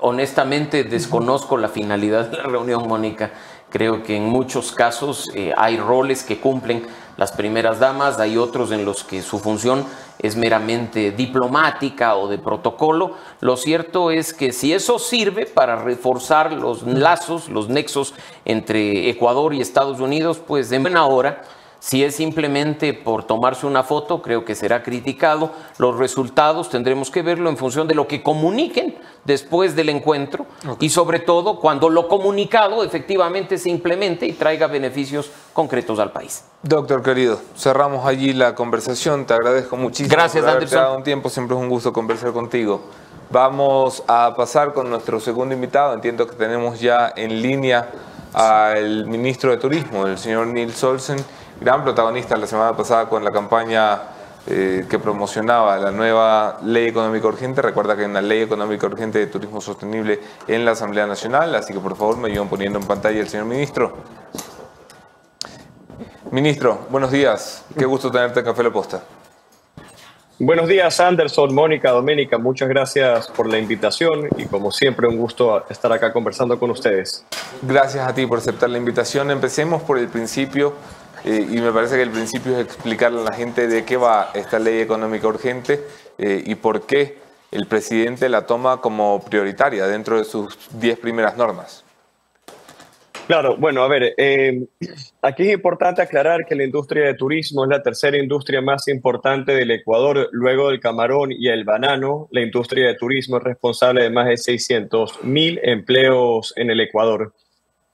[SPEAKER 8] Honestamente desconozco la finalidad de la reunión, Mónica. Creo que en muchos casos hay roles que cumplen las primeras damas, hay otros en los que su función es meramente diplomática o de protocolo. Lo cierto es que si eso sirve para reforzar los lazos, los nexos entre Ecuador y Estados Unidos, pues de buena hora. Si es simplemente por tomarse una foto, creo que será criticado. Los resultados tendremos que verlo en función de lo que comuniquen después del encuentro y sobre todo cuando lo comunicado efectivamente se implemente y traiga beneficios concretos al país.
[SPEAKER 1] Doctor querido, cerramos allí la conversación. Te agradezco muchísimo.
[SPEAKER 8] Gracias,
[SPEAKER 1] por
[SPEAKER 8] Anderson.
[SPEAKER 1] un tiempo. Siempre es un gusto conversar contigo. Vamos a pasar con nuestro segundo invitado. Entiendo que tenemos ya en línea al ministro de Turismo, el señor Nils Olsen, gran protagonista la semana pasada con la campaña eh, que promocionaba la nueva ley económica urgente. Recuerda que hay una ley económica urgente de turismo sostenible en la Asamblea Nacional, así que por favor me ayudan poniendo en pantalla el señor ministro. Ministro, buenos días. Qué gusto tenerte en Café La Posta.
[SPEAKER 9] Buenos días, Anderson, Mónica, Doménica. Muchas gracias por la invitación y como siempre un gusto estar acá conversando con ustedes.
[SPEAKER 1] Gracias a ti por aceptar la invitación. Empecemos por el principio eh, y me parece que el principio es explicarle a la gente de qué va esta ley económica urgente eh, y por qué el presidente la toma como prioritaria dentro de sus 10 primeras normas.
[SPEAKER 9] Claro, bueno, a ver, eh, aquí es importante aclarar que la industria de turismo es la tercera industria más importante del Ecuador, luego del camarón y el banano. La industria de turismo es responsable de más de 600 mil empleos en el Ecuador.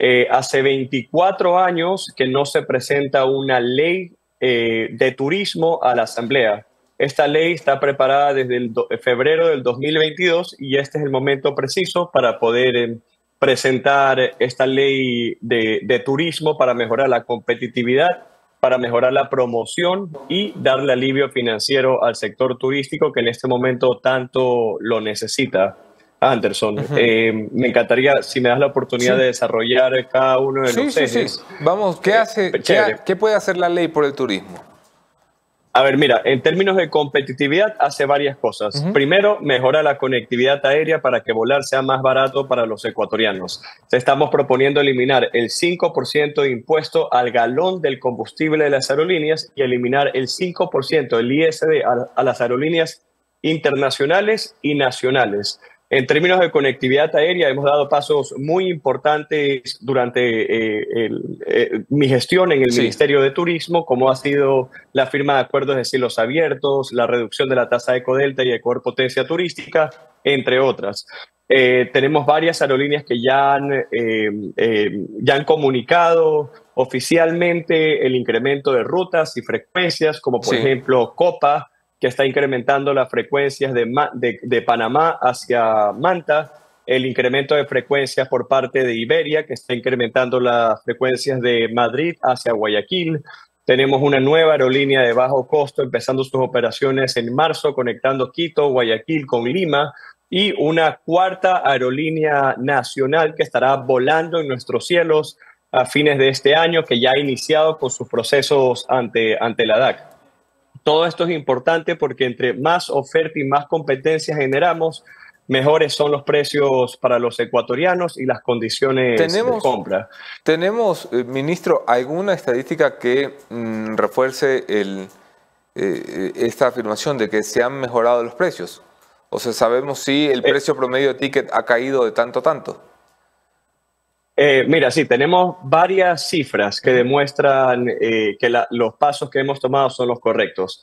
[SPEAKER 9] Eh, hace 24 años que no se presenta una ley eh, de turismo a la Asamblea. Esta ley está preparada desde el febrero del 2022 y este es el momento preciso para poder eh, presentar esta ley de turismo para mejorar la competitividad, para mejorar la promoción y darle alivio financiero al sector turístico que en este momento tanto lo necesita. Anderson, eh, me encantaría si me das la oportunidad
[SPEAKER 1] Sí.
[SPEAKER 9] de desarrollar cada uno de
[SPEAKER 1] Sí,
[SPEAKER 9] los
[SPEAKER 1] sí, sí.
[SPEAKER 9] ejes.
[SPEAKER 1] Vamos, ¿qué,
[SPEAKER 9] Eh,
[SPEAKER 1] hace, qué, puede hacer la ley por el turismo?
[SPEAKER 9] A ver, mira, en términos de competitividad hace varias cosas. Primero, mejora la conectividad aérea para que volar sea más barato para los ecuatorianos. Estamos proponiendo eliminar el 5% de impuesto al galón del combustible de las aerolíneas y eliminar el 5% del ISD a, a las aerolíneas internacionales y nacionales. En términos de conectividad aérea, hemos dado pasos muy importantes durante eh, el- eh, mi gestión en el
[SPEAKER 1] Sí.
[SPEAKER 9] Ministerio de Turismo, como ha sido la firma de acuerdos de cielos abiertos, la reducción de la tasa de Ecodelta y Ecuador Potencia Turística, entre otras. Eh, tenemos varias aerolíneas que ya han, ya han comunicado oficialmente el incremento de rutas y frecuencias, como por
[SPEAKER 1] Sí.
[SPEAKER 9] ejemplo Copa, que está incrementando las frecuencias de, Panamá hacia Manta, el incremento de frecuencias por parte de Iberia, que está incrementando las frecuencias de Madrid hacia Guayaquil. Tenemos una nueva aerolínea de bajo costo empezando sus operaciones en marzo, conectando Quito, Guayaquil con Lima, y una cuarta aerolínea nacional que estará volando en nuestros cielos a fines de este año, que ya ha iniciado con sus procesos ante, ante la DAC. Todo esto es importante porque entre más oferta y más competencia generamos, mejores son los precios para los ecuatorianos y las condiciones de compra.
[SPEAKER 1] ¿Tenemos, eh, ministro, alguna estadística que mm, refuerce el, eh, esta afirmación de que se han mejorado los precios? O sea, ¿sabemos si el precio promedio de ticket ha caído de tanto a tanto?
[SPEAKER 9] Eh, mira, sí, tenemos varias cifras que demuestran eh, que la- los pasos que hemos tomado son los correctos.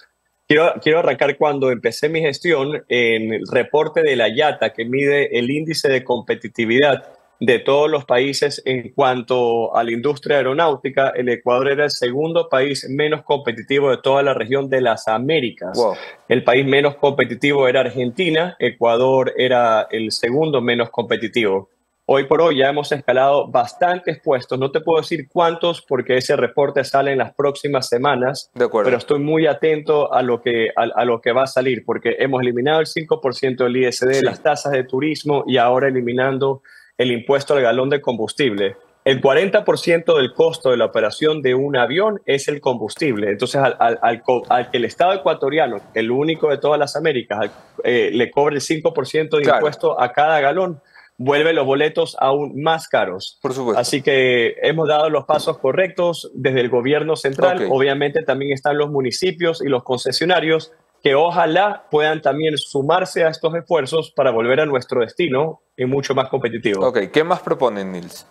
[SPEAKER 9] Quiero, quiero arrancar cuando empecé mi gestión en el reporte de la IATA que mide el índice de competitividad de todos los países en cuanto a la industria aeronáutica. El Ecuador era el segundo país menos competitivo de toda la región de las Américas.
[SPEAKER 1] Wow.
[SPEAKER 9] El país menos competitivo era Argentina, Ecuador era el segundo menos competitivo. Hoy por hoy ya hemos escalado bastantes puestos, no te puedo decir cuántos porque ese reporte sale en las próximas semanas,
[SPEAKER 1] De acuerdo.
[SPEAKER 9] pero estoy muy atento a lo que, a, a lo que va a salir porque hemos eliminado el 5% del ISD,
[SPEAKER 1] Sí.
[SPEAKER 9] las tasas de turismo y ahora eliminando el impuesto al galón de combustible. El 40% del costo de la operación de un avión es el combustible. Entonces, al, al- al que el Estado ecuatoriano, el único de todas las Américas, eh, le cobre el 5% de
[SPEAKER 1] Claro.
[SPEAKER 9] impuesto a cada galón, vuelve los boletos aún más caros.
[SPEAKER 1] Por supuesto.
[SPEAKER 9] Así que hemos dado los pasos correctos desde el gobierno central.
[SPEAKER 1] Ok.
[SPEAKER 9] Obviamente también están los municipios y los concesionarios que ojalá puedan también sumarse a estos esfuerzos para volver a nuestro destino y mucho más competitivo.
[SPEAKER 1] Ok, ¿qué más proponen, Nils?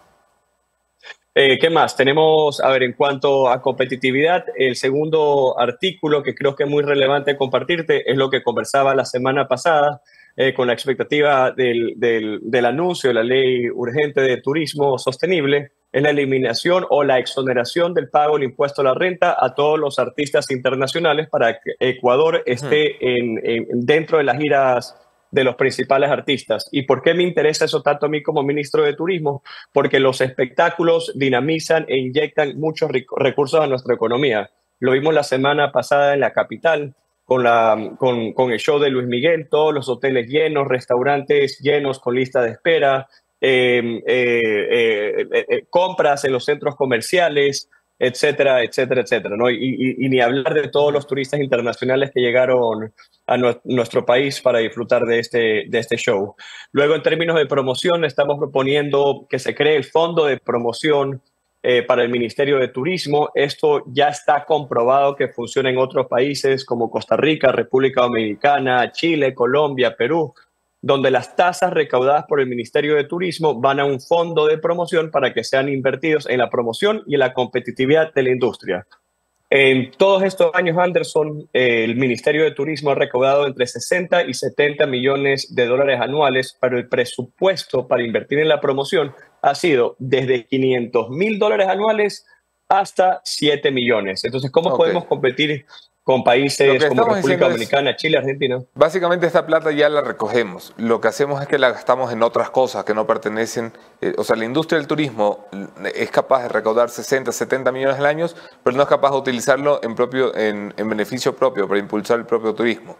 [SPEAKER 9] Eh, ¿Qué más? Tenemos, a ver, en cuanto a competitividad, el segundo artículo que creo que es muy relevante compartirte es lo que conversaba la semana pasada eh, con la expectativa del, del- del anuncio de la ley urgente de turismo sostenible, es la eliminación o la exoneración del pago del impuesto a la renta a todos los artistas internacionales para que Ecuador esté en- en- dentro de las giras de los principales artistas. ¿Y por qué me interesa eso tanto a mí como ministro de Turismo? Porque los espectáculos dinamizan e inyectan muchos recursos a nuestra economía. Lo vimos la semana pasada en la capital con, la, con, con el show de Luis Miguel, todos los hoteles llenos, restaurantes llenos con lista de espera, eh, eh, eh, compras en los centros comerciales, etcétera, etcétera, etcétera. ¿no? Y, ni hablar de todos los turistas internacionales que llegaron a nue- nuestro país para disfrutar de este, de este show. Luego, en términos de promoción, estamos proponiendo que se cree el fondo de promoción eh, para el Ministerio de Turismo. Esto ya está comprobado que funciona en otros países como Costa Rica, República Dominicana, Chile, Colombia, Perú, donde las tasas recaudadas por el Ministerio de Turismo van a un fondo de promoción para que sean invertidos en la promoción y en la competitividad de la industria. En todos estos años, Anderson, eh, el Ministerio de Turismo ha recaudado entre 60 y 70 millones de dólares anuales, pero el presupuesto para invertir en la promoción ha sido desde 500 mil dólares anuales hasta 7 millones. Entonces, ¿cómo podemos competir con países como República Dominicana, Chile, Argentina?
[SPEAKER 1] Básicamente esta plata ya la recogemos. Lo que hacemos es que la gastamos en otras cosas que no pertenecen. eh, o sea, la industria del turismo eh, es capaz de recaudar 60, 70 millones al año, pero no es capaz de utilizarlo en, propio, en, en beneficio propio, para impulsar el propio turismo.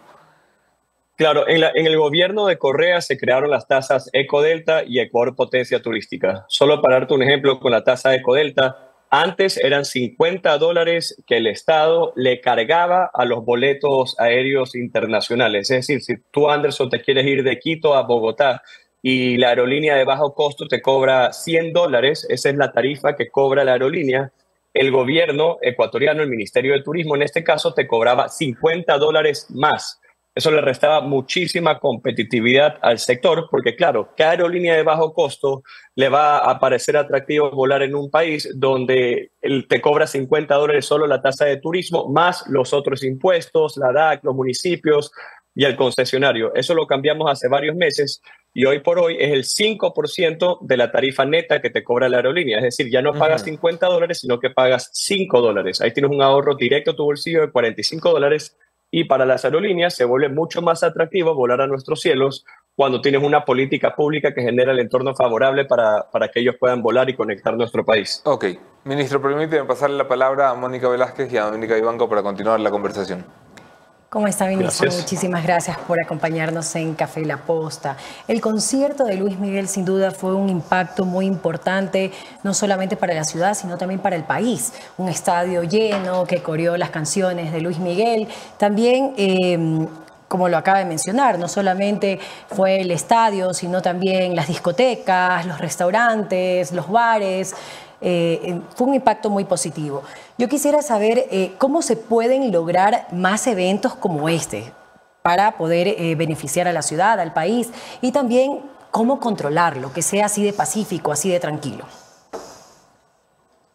[SPEAKER 9] Claro, en, el gobierno de Correa se crearon las tasas Ecodelta y Ecuador Potencia Turística. Solo para darte un ejemplo con la tasa Ecodelta, antes eran 50 dólares que el Estado le cargaba a los boletos aéreos internacionales. Es decir, si tú, Anderson, te quieres ir de Quito a Bogotá y la aerolínea de bajo costo te cobra 100 dólares, esa es la tarifa que cobra la aerolínea, el gobierno ecuatoriano, el Ministerio de Turismo en este caso, te cobraba 50 dólares más. Eso le restaba muchísima competitividad al sector, porque claro, ¿qué aerolínea de bajo costo le va a parecer atractivo volar en un país donde te cobra 50 dólares solo la tasa de turismo, más los otros impuestos, la DAC, los municipios y el concesionario? Eso lo cambiamos hace varios meses y hoy por hoy es el 5% de la tarifa neta que te cobra la aerolínea. Es decir, ya no pagas 50 dólares, sino que pagas 5 dólares. Ahí tienes un ahorro directo a tu bolsillo de 45 dólares y para las aerolíneas se vuelve mucho más atractivo volar a nuestros cielos cuando tienes una política pública que genera el entorno favorable para, para que ellos puedan volar y conectar nuestro país.
[SPEAKER 1] Ok, ministro, permíteme pasarle la palabra a Mónica Velázquez y a Dominica Ibanco para continuar la conversación.
[SPEAKER 2] ¿Cómo está, ministro?
[SPEAKER 9] Gracias.
[SPEAKER 2] Muchísimas gracias por acompañarnos en Café La Posta. El concierto de Luis Miguel sin duda fue un impacto muy importante, no solamente para la ciudad, sino también para el país. Un estadio lleno que coreó las canciones de Luis Miguel. También... eh, como lo acaba de mencionar, no solamente fue el estadio, sino también las discotecas, los restaurantes, los bares. Eh, fue un impacto muy positivo. Yo quisiera saber eh, cómo se pueden lograr más eventos como este para poder eh, beneficiar a la ciudad, al país y también cómo controlarlo, que sea así de pacífico, así de tranquilo.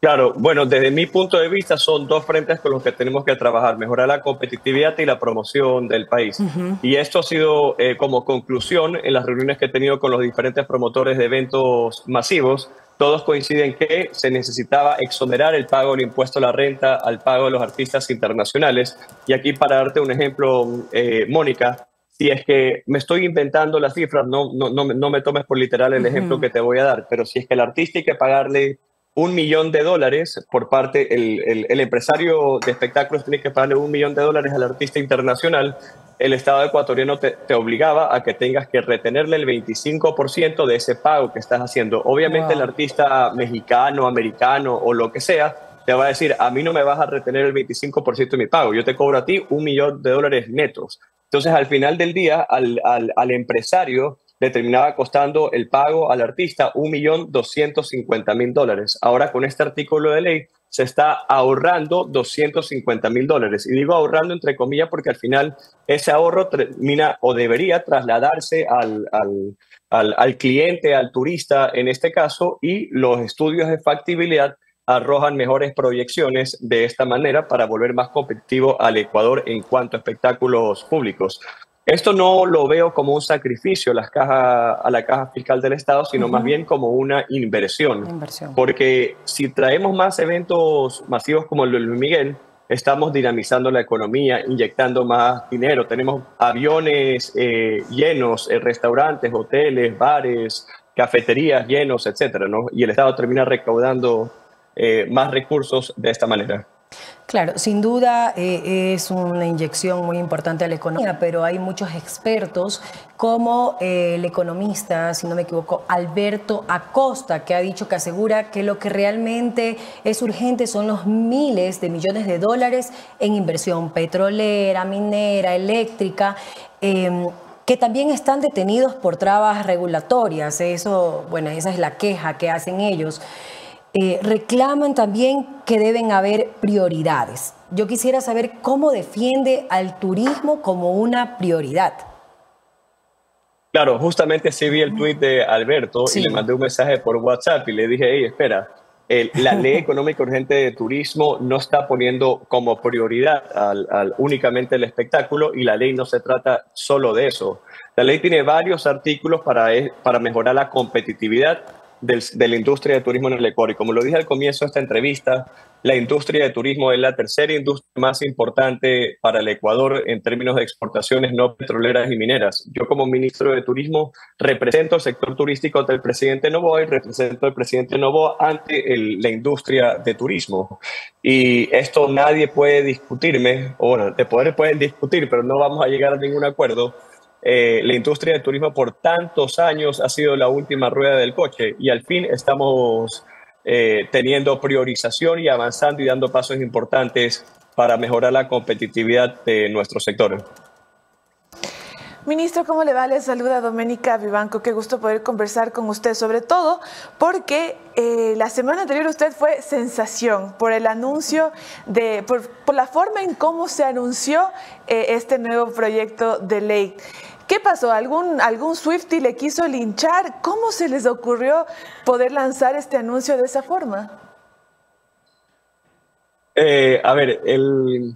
[SPEAKER 9] Claro, bueno, desde mi punto de vista son dos frentes con los que tenemos que trabajar, mejorar la competitividad y la promoción del país. Y esto ha sido eh, como conclusión en las reuniones que he tenido con los diferentes promotores de eventos masivos. Todos coinciden que se necesitaba exonerar el pago del impuesto a la renta al pago de los artistas internacionales. Y aquí para darte un ejemplo, eh, Mónica, si es que me estoy inventando las cifras, no, no, no, me- no me tomes por literal el ejemplo que te voy a dar, pero si es que el artista hay que pagarle un millón de dólares por parte, el, el, el empresario de espectáculos tiene que pagarle un millón de dólares al artista internacional, el Estado ecuatoriano te, te obligaba a que tengas que retenerle el 25% de ese pago que estás haciendo. Obviamente
[SPEAKER 2] Wow.
[SPEAKER 9] el artista mexicano, americano o lo que sea, te va a decir, a mí no me vas a retener el 25% de mi pago, yo te cobro a ti un millón de dólares netos. Entonces, al final del día, al, al, al empresario le terminaba costando el pago al artista 1.250.000 dólares. Ahora con este artículo de ley se está ahorrando 250 mil dólares. Y digo ahorrando entre comillas porque al final ese ahorro termina o debería trasladarse al, al, al, al cliente, al turista en este caso, y los estudios de factibilidad arrojan mejores proyecciones de esta manera para volver más competitivo al Ecuador en cuanto a espectáculos públicos. Esto no lo veo como un sacrificio a, las cajas, a la caja fiscal del Estado, sino más bien como una inversión.
[SPEAKER 2] Inversión.
[SPEAKER 9] Porque si traemos más eventos masivos como el de Luis Miguel, estamos dinamizando la economía, inyectando más dinero. Tenemos aviones eh, llenos, eh, restaurantes, hoteles, bares, cafeterías llenos, etcétera, ¿no? Y el Estado termina recaudando eh, más recursos de esta manera.
[SPEAKER 2] Claro, sin duda eh, es una inyección muy importante a la economía, pero hay muchos expertos como eh, el economista, si no me equivoco, Alberto Acosta, que ha dicho que asegura que lo que realmente es urgente son los miles de millones de dólares en inversión petrolera, minera, eléctrica. Eh, que también están detenidos por trabas regulatorias. Eso, bueno, esa es la queja que hacen ellos. Eh, reclaman también que deben haber prioridades. Yo quisiera saber cómo defiende al turismo como una prioridad.
[SPEAKER 9] Claro, justamente sí vi el tweet de Alberto
[SPEAKER 2] Sí.
[SPEAKER 9] y le mandé un mensaje por WhatsApp y le dije, hey, espera, el- la *laughs* ley económica urgente de turismo no está poniendo como prioridad al, al- únicamente el espectáculo y la ley no se trata solo de eso. La ley tiene varios artículos para, e- para mejorar la competitividad del- de la industria de turismo en el Ecuador. Y como lo dije al comienzo de esta entrevista, la industria de turismo es la tercera industria más importante para el Ecuador en términos de exportaciones no petroleras y mineras. Yo como ministro de Turismo represento el sector turístico ante el presidente Novoa y represento al presidente Novoa ante la industria de turismo. Y esto nadie puede discutirme, o bueno, de poder pueden discutir, pero no vamos a llegar a ningún acuerdo. Eh, la industria de turismo por tantos años ha sido la última rueda del coche y al fin estamos eh, teniendo priorización y avanzando y dando pasos importantes para mejorar la competitividad de nuestro sector.
[SPEAKER 3] Ministro, ¿cómo le va? Le saluda Doménica Vivanco. Qué gusto poder conversar con usted, sobre todo porque eh, la semana anterior usted fue sensación por el anuncio de, por, la forma en cómo se anunció este nuevo proyecto de ley. ¿Qué pasó? ¿Algún, ¿Algún Swifty le quiso linchar? ¿Cómo se les ocurrió poder lanzar este anuncio de esa forma?
[SPEAKER 9] Eh, a ver, el,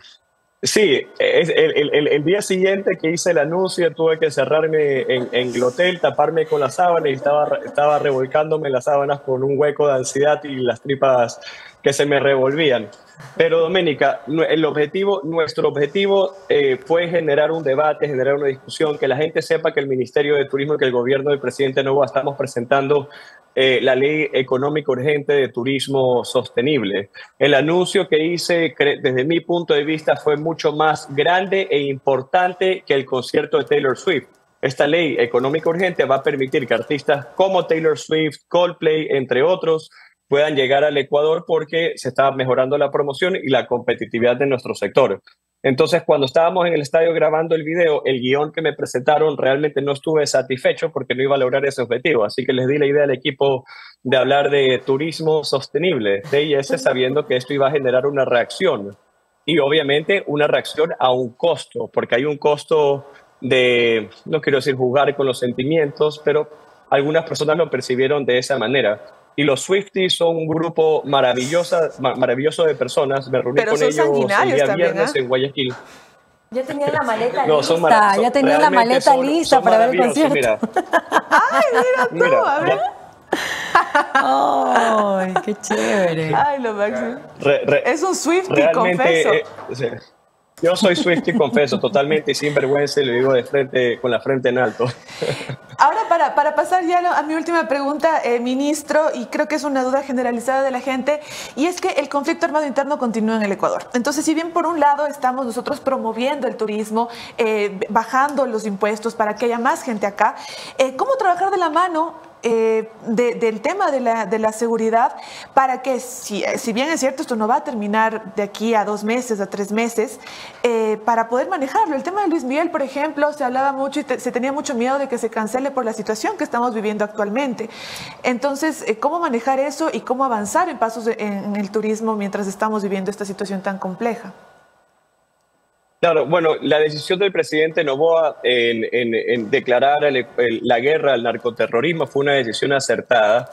[SPEAKER 9] sí, el, día siguiente que hice el anuncio tuve que cerrarme en, en el hotel, taparme con la sábana y estaba, estaba revolcándome las sábanas con un hueco de ansiedad y las tripas que se me revolvían. Pero Doménica, el objetivo, nuestro objetivo eh, fue generar un debate, generar una discusión, que la gente sepa que el Ministerio de Turismo y que el gobierno del presidente Novoa estamos presentando eh, la ley económica urgente de turismo sostenible. El anuncio que hice, desde mi punto de vista, fue mucho más grande e importante que el concierto de Taylor Swift. Esta ley económica urgente va a permitir que artistas como Taylor Swift, Coldplay, entre otros, puedan llegar al Ecuador porque se está mejorando la promoción y la competitividad de nuestro sector. Entonces, cuando estábamos en el estadio grabando el video, el guion que me presentaron realmente no estuve satisfecho porque no iba a lograr ese objetivo. Así que les di la idea al equipo de hablar de turismo sostenible, TIS, sabiendo que esto iba a generar una reacción. Y obviamente una reacción a un costo, porque hay un costo de, no quiero decir jugar con los sentimientos, pero algunas personas lo percibieron de esa manera. Y los Swifties son un grupo maravillosa, ma- maravilloso de personas. Me reuní
[SPEAKER 3] Pero
[SPEAKER 9] con ellos el día
[SPEAKER 3] también,
[SPEAKER 9] viernes
[SPEAKER 3] ¿ah?
[SPEAKER 9] en Guayaquil.
[SPEAKER 2] Ya tenía la maleta
[SPEAKER 9] No,
[SPEAKER 2] lista,
[SPEAKER 9] son-
[SPEAKER 2] ya tenía la maleta
[SPEAKER 9] son-
[SPEAKER 2] lista
[SPEAKER 9] son
[SPEAKER 2] para ver el concierto.
[SPEAKER 9] Mira,
[SPEAKER 3] ¡Ay, mira tú!
[SPEAKER 9] Mira,
[SPEAKER 3] a ver.
[SPEAKER 2] ¡Ay, qué chévere!
[SPEAKER 3] ¡Ay, lo máximo!
[SPEAKER 9] re- re-
[SPEAKER 3] Es un Swifty, confeso.
[SPEAKER 9] eh, sí. Yo soy Swiftie confeso totalmente y sin vergüenza y lo digo de frente con la frente en alto
[SPEAKER 3] Ahora, para, para pasar ya a mi última pregunta, eh, ministro, y creo que es una duda generalizada de la gente, y es que el conflicto armado interno continúa en el Ecuador. Entonces, si bien por un lado estamos nosotros promoviendo el turismo, eh, bajando los impuestos para que haya más gente acá, eh, ¿cómo trabajar de la mano eh, de- del tema de la, de la seguridad para que, si, si bien es cierto, esto no va a terminar de aquí a dos meses, a tres meses, eh, para poder manejarlo. El tema de Luis Miguel, por ejemplo, se hablaba mucho y se tenía mucho miedo de que se cancele por la situación que estamos viviendo actualmente. Entonces, eh, ¿cómo manejar eso y cómo avanzar en pasos de- en el turismo mientras estamos viviendo esta situación tan compleja?
[SPEAKER 9] Claro, bueno, la decisión del presidente Novoa en, en- en declarar el- el- la guerra al narcoterrorismo fue una decisión acertada.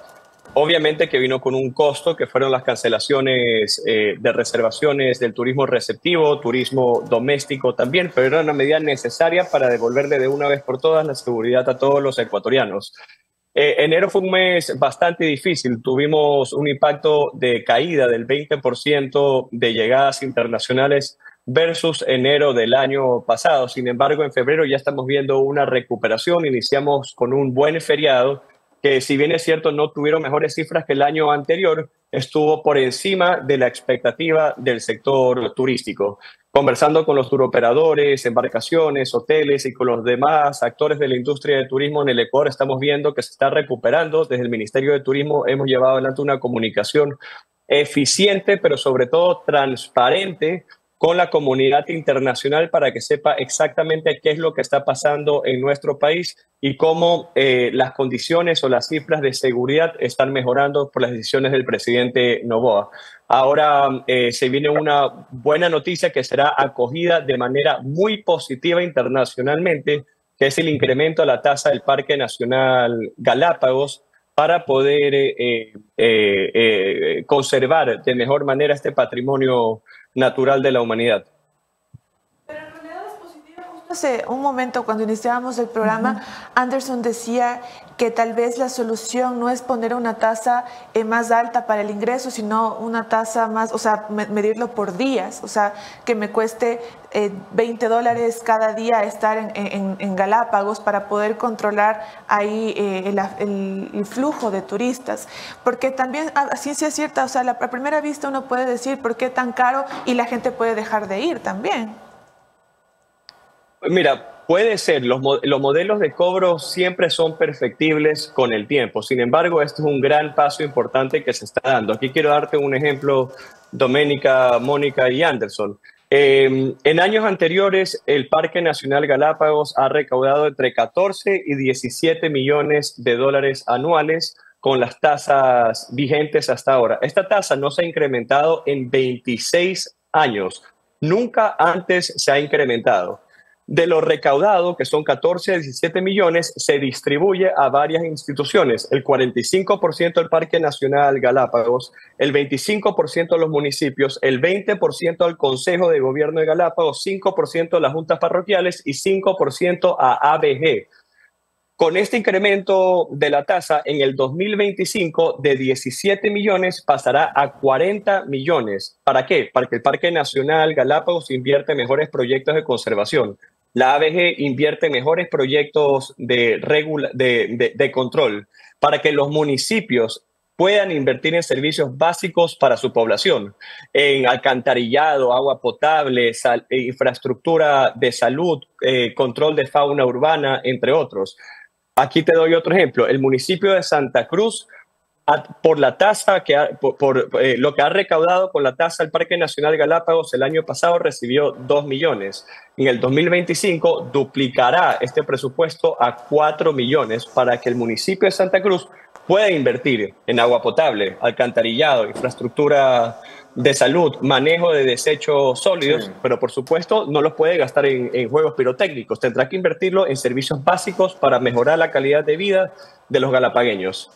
[SPEAKER 9] Obviamente que vino con un costo, que fueron las cancelaciones eh, de reservaciones del turismo receptivo, turismo doméstico también, pero era una medida necesaria para devolverle de una vez por todas la seguridad a todos los ecuatorianos. Eh, enero fue un mes bastante difícil. Tuvimos un impacto de caída del 20% de llegadas internacionales versus enero del año pasado. Sin embargo, en febrero ya estamos viendo una recuperación. Iniciamos con un buen feriado que si bien es cierto no tuvieron mejores cifras que el año anterior, estuvo por encima de la expectativa del sector turístico. Conversando con los turoperadores, embarcaciones, hoteles y con los demás actores de la industria de turismo en el Ecuador, estamos viendo que se está recuperando. Desde el Ministerio de Turismo hemos llevado adelante una comunicación eficiente, pero sobre todo transparente con la comunidad internacional para que sepa exactamente qué es lo que está pasando en nuestro país y cómo eh, las condiciones o las cifras de seguridad están mejorando por las decisiones del presidente Novoa. Ahora eh, se viene una buena noticia que será acogida de manera muy positiva internacionalmente, que es el incremento a la tasa del Parque Nacional Galápagos para poder eh, eh, eh, eh, conservar de mejor manera este patrimonio natural de la humanidad.
[SPEAKER 3] Hace un momento, cuando iniciábamos el programa, Anderson decía que tal vez la solución no es poner una tasa eh, más alta para el ingreso, sino una tasa más, o sea, me- medirlo por días, o sea, que me cueste eh, 20 dólares cada día estar en, Galápagos para poder controlar ahí eh, el, flujo de turistas. Porque también, a ciencia cierta, o sea, a primera vista uno puede decir por qué tan caro y la gente puede dejar de ir también.
[SPEAKER 9] Mira, puede ser, los, mo- los modelos de cobro siempre son perfectibles con el tiempo. Sin embargo, este es un gran paso importante que se está dando. Aquí quiero darte un ejemplo, Doménica, Mónica y Anderson. Eh, en años anteriores, el Parque Nacional Galápagos ha recaudado entre 14 y 17 millones de dólares anuales con las tasas vigentes hasta ahora. Esta tasa no se ha incrementado en 26 años. Nunca antes se ha incrementado. De lo recaudado, que son 14 a 17 millones, se distribuye a varias instituciones. El 45% del Parque Nacional Galápagos, el 25% a los municipios, el 20% al Consejo de Gobierno de Galápagos, 5% a las juntas parroquiales y 5% a ABG. Con este incremento de la tasa en el 2025 de 17 millones pasará a 40 millones. ¿Para qué? Para que el Parque Nacional Galápagos invierte en mejores proyectos de conservación. La ABG invierte en mejores proyectos de, de, de- control para que los municipios puedan invertir en servicios básicos para su población, en alcantarillado, agua potable, eh, infraestructura de salud, eh, control de fauna urbana, entre otros. Aquí te doy otro ejemplo. El municipio de Santa Cruz, a- por la tasa que ha- por, por, eh, lo que ha recaudado con la tasa del Parque Nacional Galápagos el año pasado recibió 2 millones. En el 2025 duplicará este presupuesto a 4 millones para que el municipio de Santa Cruz pueda invertir en agua potable, alcantarillado, infraestructura de salud, manejo de desechos sólidos, pero por supuesto no los puede gastar en, en juegos pirotécnicos. Tendrá que invertirlo en servicios básicos para mejorar la calidad de vida de los galapagueños.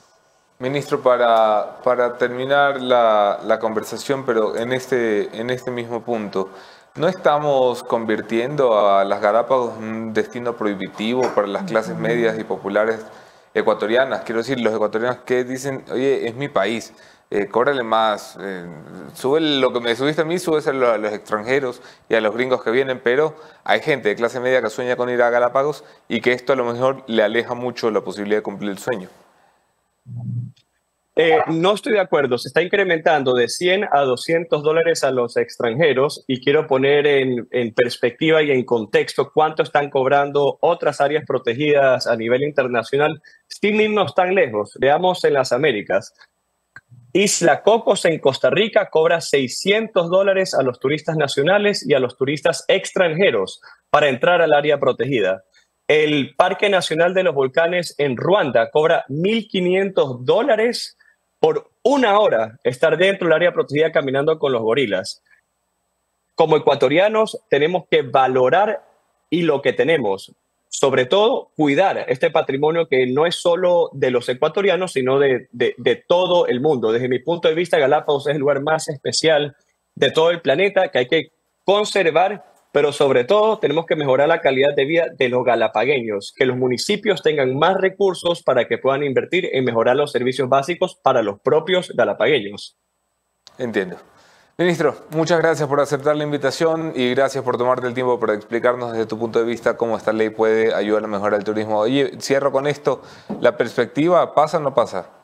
[SPEAKER 1] Ministro, para, para terminar la, la conversación, pero en este, en este mismo punto, ¿no estamos convirtiendo a las Galápagos en un destino prohibitivo para las clases medias y populares ecuatorianas? Quiero decir, los ecuatorianos que dicen, oye, es mi país, eh, cóbrale más, eh, sube lo que me subiste a mí, súbeselo a los extranjeros y a los gringos que vienen, pero hay gente de clase media que sueña con ir a Galápagos y que esto a lo mejor le aleja mucho la posibilidad de cumplir el sueño.
[SPEAKER 9] Eh, no estoy de acuerdo. Se está incrementando de 100 a 200 dólares a los extranjeros y quiero poner en, en, perspectiva y en contexto cuánto están cobrando otras áreas protegidas a nivel internacional sin irnos tan lejos. Veamos en las Américas. Isla Cocos en Costa Rica cobra 600 dólares a los turistas nacionales y a los turistas extranjeros para entrar al área protegida. El Parque Nacional de los Volcanes en Ruanda cobra 1.500 dólares por una hora estar dentro del área protegida caminando con los gorilas. Como ecuatorianos tenemos que valorar y lo que tenemos, sobre todo cuidar este patrimonio que no es solo de los ecuatorianos, sino de, de, todo el mundo. Desde mi punto de vista, Galápagos es el lugar más especial de todo el planeta que hay que conservar pero sobre todo tenemos que mejorar la calidad de vida de los galapagueños, que los municipios tengan más recursos para que puedan invertir en mejorar los servicios básicos para los propios galapagueños.
[SPEAKER 1] Entiendo. Ministro, muchas gracias por aceptar la invitación y gracias por tomarte el tiempo para explicarnos desde tu punto de vista cómo esta ley puede ayudar a mejorar el turismo. Oye, cierro con esto. ¿La perspectiva pasa o no pasa?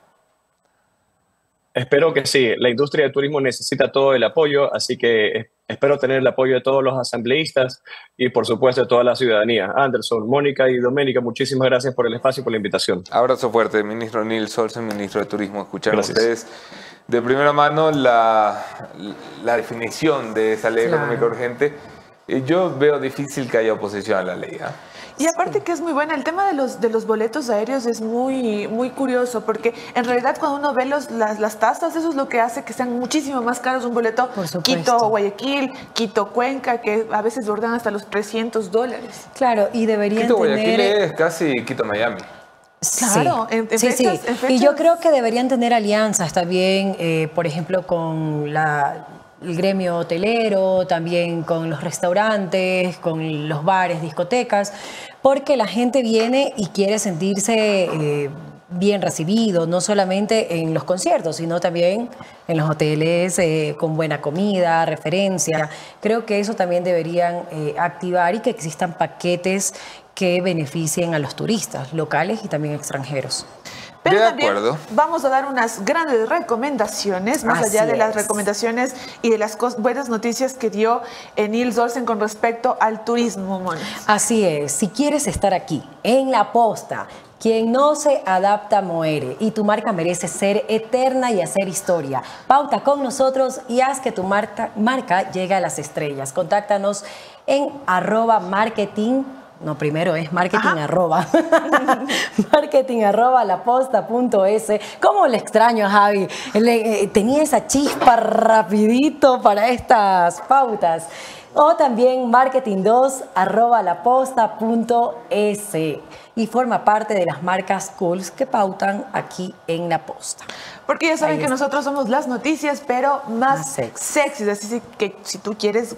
[SPEAKER 9] Espero que sí. La industria del turismo necesita todo el apoyo, así que espero tener el apoyo de todos los asambleístas y, por supuesto, de toda la ciudadanía. Anderson, Mónica y Doménica, muchísimas gracias por el espacio y por la invitación.
[SPEAKER 1] Abrazo fuerte, ministro Nils Olsen, ministro de Turismo. Escuchar a ustedes de primera mano la, la definición de esa ley claro. económica urgente. Yo veo difícil que haya oposición a la ley. ¿eh?
[SPEAKER 3] Y aparte que es muy buena, el tema de los, de los boletos aéreos es muy, muy curioso, porque en realidad cuando uno ve los, las, las tasas, eso es lo que hace que sean muchísimo más caros un boleto Quito-Guayaquil, Quito-Cuenca, que a veces bordan hasta los 300 dólares.
[SPEAKER 2] Claro, y deberían
[SPEAKER 1] Quito-Guayaquil
[SPEAKER 2] tener...
[SPEAKER 1] es casi Quito-Miami.
[SPEAKER 3] Claro,
[SPEAKER 2] sí.
[SPEAKER 3] en, en
[SPEAKER 2] sí,
[SPEAKER 3] fechas,
[SPEAKER 2] sí.
[SPEAKER 3] en fechas...
[SPEAKER 2] Y yo creo que deberían tener alianzas también, eh, por ejemplo, con la, el gremio hotelero, también con los restaurantes, con los bares, discotecas, porque la gente viene y quiere sentirse eh, bien recibido, no solamente en los conciertos, sino también en los hoteles eh, con buena comida, referencia. Creo que eso también deberían eh, activar y que existan paquetes que beneficien a los turistas locales y también extranjeros.
[SPEAKER 3] Pero
[SPEAKER 1] de
[SPEAKER 3] también
[SPEAKER 1] acuerdo.
[SPEAKER 3] vamos a dar unas grandes recomendaciones, más
[SPEAKER 2] Así
[SPEAKER 3] allá de las
[SPEAKER 2] es.
[SPEAKER 3] recomendaciones y de las buenas noticias que dio eh, Nils Olsen con respecto al turismo, Moni.
[SPEAKER 2] Así es, si quieres estar aquí, en la posta, quien no se adapta muere y tu marca merece ser eterna y hacer historia. Pauta con nosotros y haz que tu marca, marca llegue a las estrellas. Contáctanos en arroba marketing. No, primero es marketing
[SPEAKER 3] Ajá.
[SPEAKER 2] arroba. *laughs* marketing arroba laposta.es. ¿Cómo le extraño a Javi? Le- eh, tenía esa chispa rapidito para estas pautas. O también marketing2 arroba laposta.es. Y forma parte de las marcas cools que pautan aquí en La Posta.
[SPEAKER 3] Porque ya saben que nosotros somos las noticias, pero más,
[SPEAKER 2] Más sexy.
[SPEAKER 3] sexys. Así que si tú quieres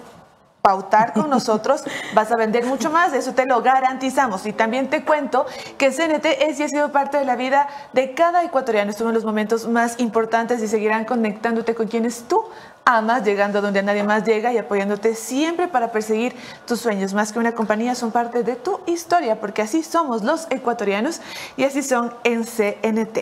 [SPEAKER 3] pautar con nosotros, vas a vender mucho más, eso te lo garantizamos. Y también te cuento que CNT es y ha sido parte de la vida de cada ecuatoriano. Estuvo en los momentos más importantes y seguirán conectándote con quienes tú amas, llegando a donde nadie más llega y apoyándote siempre para perseguir tus sueños. Más que una compañía, son parte de tu historia, porque así somos los ecuatorianos y así son en CNT.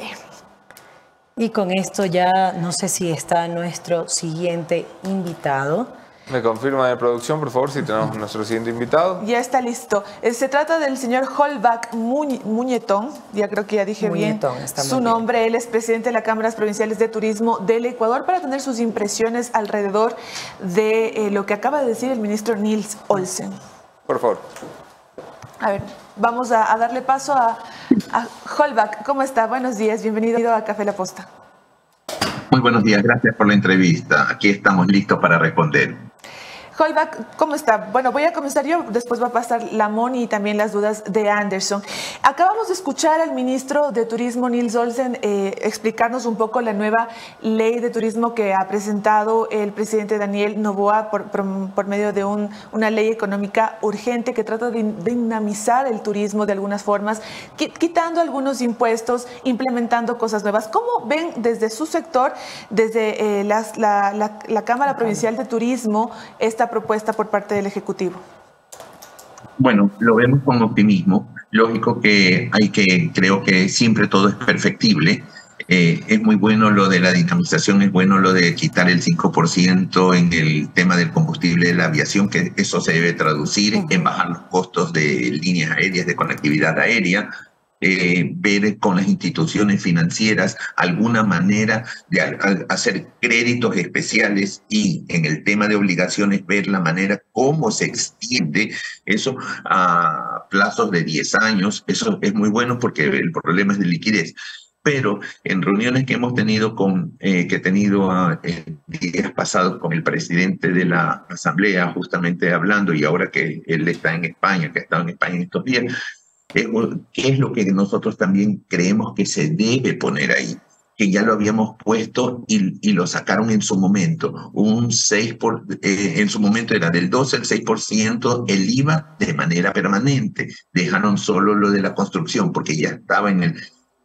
[SPEAKER 2] Y con esto ya no sé si está nuestro siguiente invitado.
[SPEAKER 1] Me confirma de producción, por favor, si tenemos *laughs* nuestro siguiente invitado.
[SPEAKER 3] Ya está listo. Eh, Se trata del señor Holbach Muñ- Muñetón, ya creo que ya dije
[SPEAKER 2] Muñetón,
[SPEAKER 3] bien
[SPEAKER 2] está
[SPEAKER 3] su
[SPEAKER 2] bien.
[SPEAKER 3] nombre. Él es presidente de las Cámaras Provinciales de Turismo del Ecuador para tener sus impresiones alrededor de eh, lo que acaba de decir el ministro Nils Olsen.
[SPEAKER 1] Por favor.
[SPEAKER 3] A ver, vamos a, a darle paso a, a Holbach. ¿Cómo está? Buenos días, bienvenido a Café La Posta.
[SPEAKER 10] Muy buenos días, gracias por la entrevista. Aquí estamos listos para responder.
[SPEAKER 3] Holbach, ¿cómo está? Bueno, voy a comenzar yo, después va a pasar la Moni y también las dudas de Anderson. Acabamos de escuchar al ministro de Turismo, Nils Olsen, eh, explicarnos un poco la nueva ley de turismo que ha presentado el presidente Daniel Novoa por, por- por medio de un- una ley económica urgente que trata de din- dinamizar el turismo de algunas formas, qui- quitando algunos impuestos, implementando cosas nuevas. ¿Cómo ven desde su sector, desde eh, las- la, la- la Cámara Provincial de Turismo, esta propuesta por parte del Ejecutivo?
[SPEAKER 10] Bueno, lo vemos con optimismo. Lógico que hay que, creo que siempre todo es perfectible, Eh, es muy bueno lo de la dinamización, es bueno lo de quitar el 5% en el tema del combustible de la aviación, que eso se debe traducir en bajar los costos de líneas aéreas, de conectividad aérea, eh, ver con las instituciones financieras alguna manera de hacer créditos especiales y en el tema de obligaciones ver la manera cómo se extiende eso a plazos de 10 años. Eso es muy bueno porque el problema es de liquidez pero en reuniones que hemos tenido con, eh, que he tenido ah, días pasados con el presidente de la Asamblea, justamente hablando, y ahora que él está en España, que ha estado en España estos días, ¿Qué es lo que nosotros también creemos que se debe poner ahí? que ya lo habíamos puesto y, lo sacaron en su momento. Un 6 por, eh, en su momento era del 12 al 6% el IVA de manera permanente. Dejaron solo lo de la construcción porque ya estaba en el,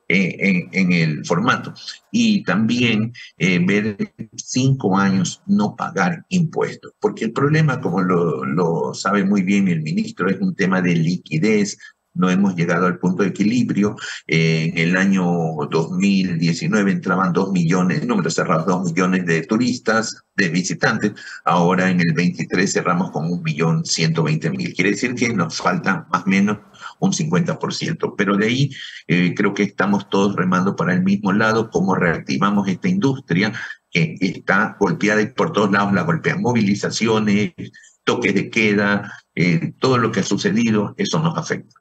[SPEAKER 10] en, en, el formato. Y también eh, ver cinco años no pagar impuestos, porque el problema, como lo, lo sabe muy bien el ministro, es un tema de liquidez, no hemos llegado al punto de equilibrio. en el año 2019 entraban 2 millones, números cerrados, 2 millones de turistas, de visitantes. Ahora en el 23 cerramos con 1.120.000. Quiere decir que nos falta más o menos un 50%. Pero de ahí eh, creo que estamos todos remando para el mismo lado, cómo reactivamos esta industria que está golpeada por todos lados, la golpean movilizaciones, toques de queda, eh, todo lo que ha sucedido, eso nos afecta.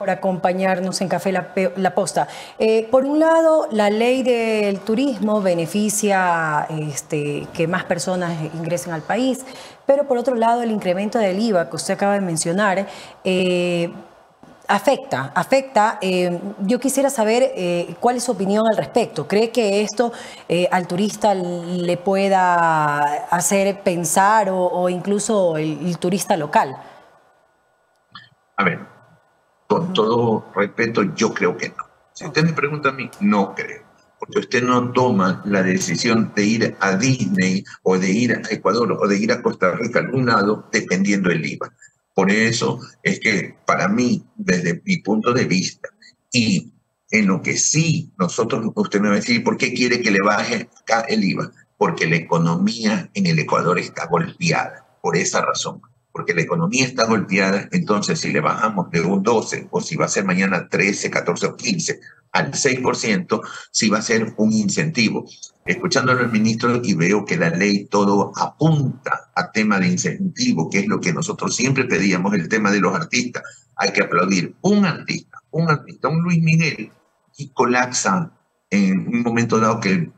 [SPEAKER 2] Por acompañarnos en Café La, Posta. Eh, por un lado, la ley del turismo beneficia este, que más personas ingresen al país, pero por otro lado, el incremento del IVA que usted acaba de mencionar, eh, afecta, afecta. Eh, yo quisiera saber cuál es su opinión al respecto. ¿Cree que esto al turista le pueda hacer pensar o, incluso el, turista local?
[SPEAKER 10] A ver, con todo respeto, yo creo que no. Si usted me pregunta a mí, no creo. Porque usted no toma la decisión de ir a Disney o de ir a Ecuador o de ir a Costa Rica a algún lado dependiendo del IVA. Por eso es que para mí, desde mi punto de vista, y en lo que sí nosotros, usted me va a decir, ¿por qué quiere que le baje acá el IVA? Porque la economía en el Ecuador está golpeada, por esa razón porque la economía está golpeada, entonces si le bajamos de un 12 o si va a ser mañana 13, 14 o 15 al 6%, sí va a ser un incentivo. Escuchándolo al ministro y veo que la ley todo apunta a tema de incentivo, que es lo que nosotros siempre pedíamos, el tema de los artistas. Hay que aplaudir un artista, un artista, un Luis Miguel, y colapsa en un momento dado que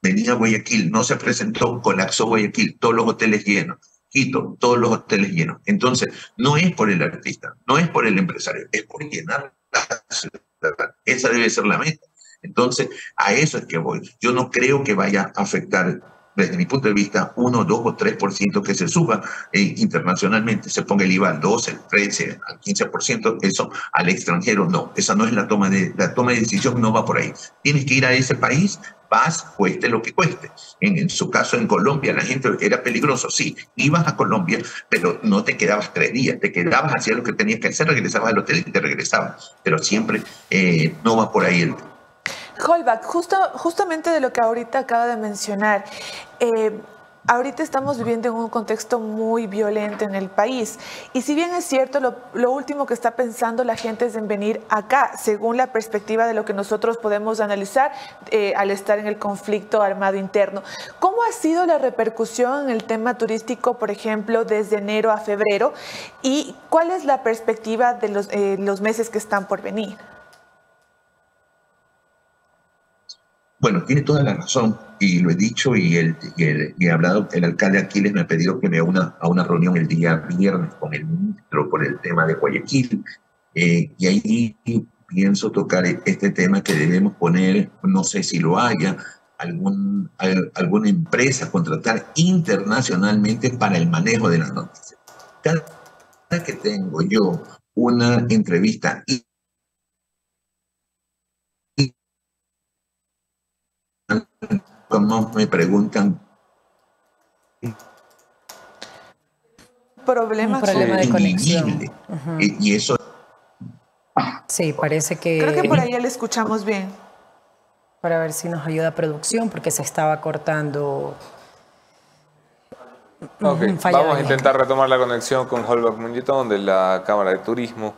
[SPEAKER 10] venía a Guayaquil, no se presentó, colapsó Guayaquil, todos los hoteles llenos Quito, todos los hoteles llenos. Entonces, no es por el artista, no es por el empresario, es por llenar la ciudad. Esa debe ser la meta. Entonces, a eso es que voy. Yo no creo que vaya a afectar, desde mi punto de vista, 1, 2 o 3% que se suba eh, internacionalmente, se ponga el IVA al 12, al 13, al 15%, eso al extranjero no. Esa no es la toma de, la toma de decisión, no va por ahí. Tienes que ir a ese país vas, cueste lo que cueste. En, su caso, en Colombia, la gente era peligroso, sí, ibas a Colombia, pero no te quedabas tres días, te quedabas, hacías lo que tenías que hacer, regresabas al hotel y te regresabas, pero siempre eh, no va por ahí el...
[SPEAKER 3] Holbach, justo, justamente de lo que ahorita acaba de mencionar, eh, ahorita estamos viviendo en un contexto muy violento en el país. Y si bien es cierto, lo, último que está pensando la gente es en venir acá, según la perspectiva de lo que nosotros podemos analizar eh, al estar en el conflicto armado interno. ¿Cómo ha sido la repercusión en el tema turístico, por ejemplo, desde enero a febrero? ¿Y cuál es la perspectiva de los, eh, los meses que están por venir?
[SPEAKER 10] Bueno, tiene toda la razón y lo he dicho y, el, he hablado, el alcalde Aquiles me ha pedido que me una a una reunión el día viernes con el ministro por el tema de Guayaquil eh, y ahí pienso tocar este tema que debemos poner, no sé si lo haya, algún, alguna empresa contratar internacionalmente para el manejo de las noticias. Cada que tengo yo una entrevista como me preguntan.
[SPEAKER 3] Problema,
[SPEAKER 2] problema de conexión.
[SPEAKER 10] Y eso
[SPEAKER 2] Sí, parece que...
[SPEAKER 3] Creo que por ahí ya le escuchamos bien.
[SPEAKER 2] Para ver si nos ayuda producción, porque se estaba cortando. Ujú, falla
[SPEAKER 1] vamos a intentar retomar la conexión con Holbach Muñetón de la Cámara de Turismo.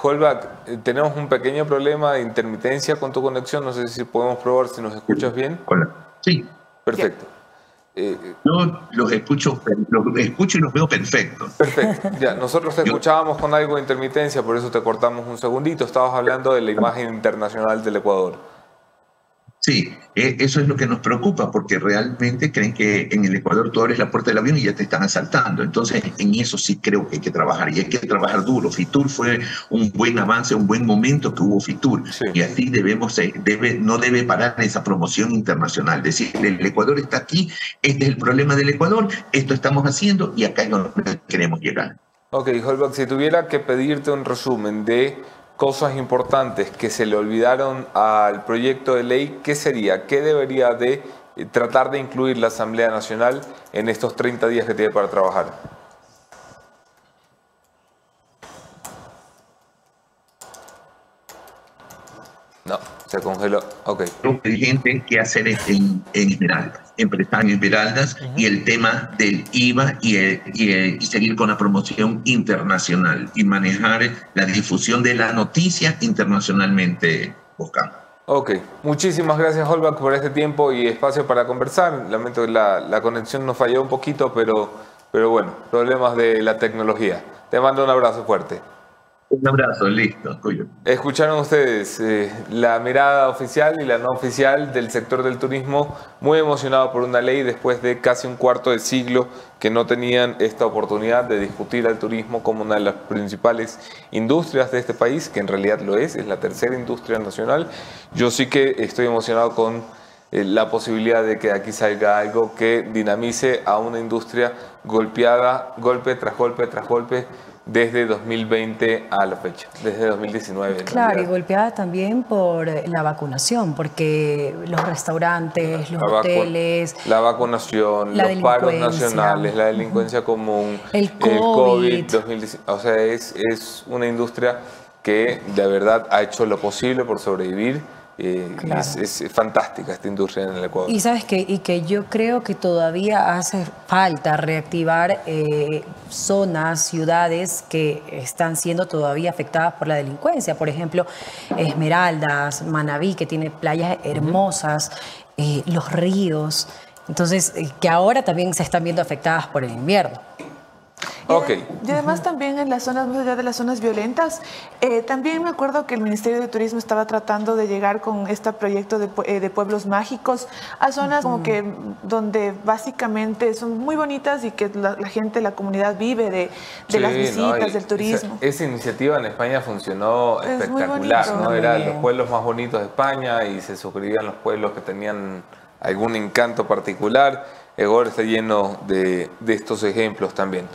[SPEAKER 1] Holbach, eh, tenemos un pequeño problema de intermitencia con tu conexión. No sé si podemos probar si nos escuchas bien.
[SPEAKER 10] Hola. Sí.
[SPEAKER 1] Perfecto. Eh,
[SPEAKER 10] Yo los escucho, los escucho y los veo perfectos.
[SPEAKER 1] Perfecto. Ya, nosotros te escuchábamos con algo de intermitencia, por eso te cortamos un segundito. Estabas hablando de la imagen internacional del Ecuador.
[SPEAKER 10] Sí, eh, eso es lo que nos preocupa, porque realmente creen que en el Ecuador tú abres la puerta del avión y ya te están asaltando. Entonces, en eso sí creo que hay que trabajar y hay que trabajar duro. Fitur fue un buen avance, un buen momento que hubo Fitur. Y así debemos, eh, debe, no debe parar esa promoción internacional. Decir, el Ecuador está aquí, este es el problema del Ecuador, esto estamos haciendo y acá es donde queremos llegar.
[SPEAKER 1] Ok, Holbach, si tuviera que pedirte un resumen de cosas importantes que se le olvidaron al proyecto de ley, ¿qué sería? ¿Qué debería de eh, tratar de incluir la Asamblea Nacional en estos 30 días que tiene para trabajar? No, se congeló. Ok.
[SPEAKER 10] inteligente que hacer en, en Esmeraldas, empezar en Esmeraldas y el tema del IVA y, el- y, el- y seguir con la promoción internacional y manejar la difusión de la noticia internacionalmente buscando.
[SPEAKER 1] Ok, muchísimas gracias Holbach por este tiempo y espacio para conversar. Lamento que la, la conexión nos falló un poquito, pero, pero bueno, problemas de la tecnología. Te mando un abrazo fuerte.
[SPEAKER 10] Un abrazo, listo, cuyo.
[SPEAKER 1] Escucharon ustedes eh, la mirada oficial y la no oficial del sector del turismo, muy emocionado por una ley después de casi un cuarto de siglo que no tenían esta oportunidad de discutir al turismo como una de las principales industrias de este país, que en realidad lo es, es la tercera industria nacional. Yo sí que estoy emocionado con eh, la posibilidad de que aquí salga algo que dinamice a una industria golpeada, golpe tras golpe tras golpe, desde 2020 a la fecha, desde 2019. en
[SPEAKER 2] Claro, y golpeada también por eh, la vacunación, porque los restaurantes, los
[SPEAKER 1] La vacu-
[SPEAKER 2] hoteles,
[SPEAKER 1] la vacunación,
[SPEAKER 2] la
[SPEAKER 1] los paros nacionales, la delincuencia común,
[SPEAKER 2] El COVID.
[SPEAKER 1] 2019, o sea, es, es una industria que de verdad ha hecho lo posible por sobrevivir. Eh,
[SPEAKER 2] Claro.
[SPEAKER 1] es, es fantástica esta industria en el Ecuador.
[SPEAKER 2] Y sabes que, y que yo creo que todavía hace falta reactivar eh, zonas, ciudades que están siendo todavía afectadas por la delincuencia. Por ejemplo, Esmeraldas, Manabí, que tiene playas hermosas, eh, los ríos. Entonces, eh, que ahora también se están viendo afectadas por el invierno.
[SPEAKER 1] Ok.
[SPEAKER 3] Y además también en las zonas, más allá de las zonas violentas, eh, también me acuerdo que el Ministerio de Turismo estaba tratando de llegar con este proyecto de, eh, de pueblos mágicos a zonas como que donde básicamente son muy bonitas y que la, la gente, la comunidad vive de, de las
[SPEAKER 1] Sí,
[SPEAKER 3] visitas,
[SPEAKER 1] no, y
[SPEAKER 3] del turismo.
[SPEAKER 1] Esa, esa iniciativa en España funcionó
[SPEAKER 3] Es
[SPEAKER 1] espectacular,
[SPEAKER 3] bonito.
[SPEAKER 1] ¿no? Eran los pueblos más bonitos de España y se suscribían los pueblos que tenían algún encanto particular. Egor está lleno de, de estos ejemplos también.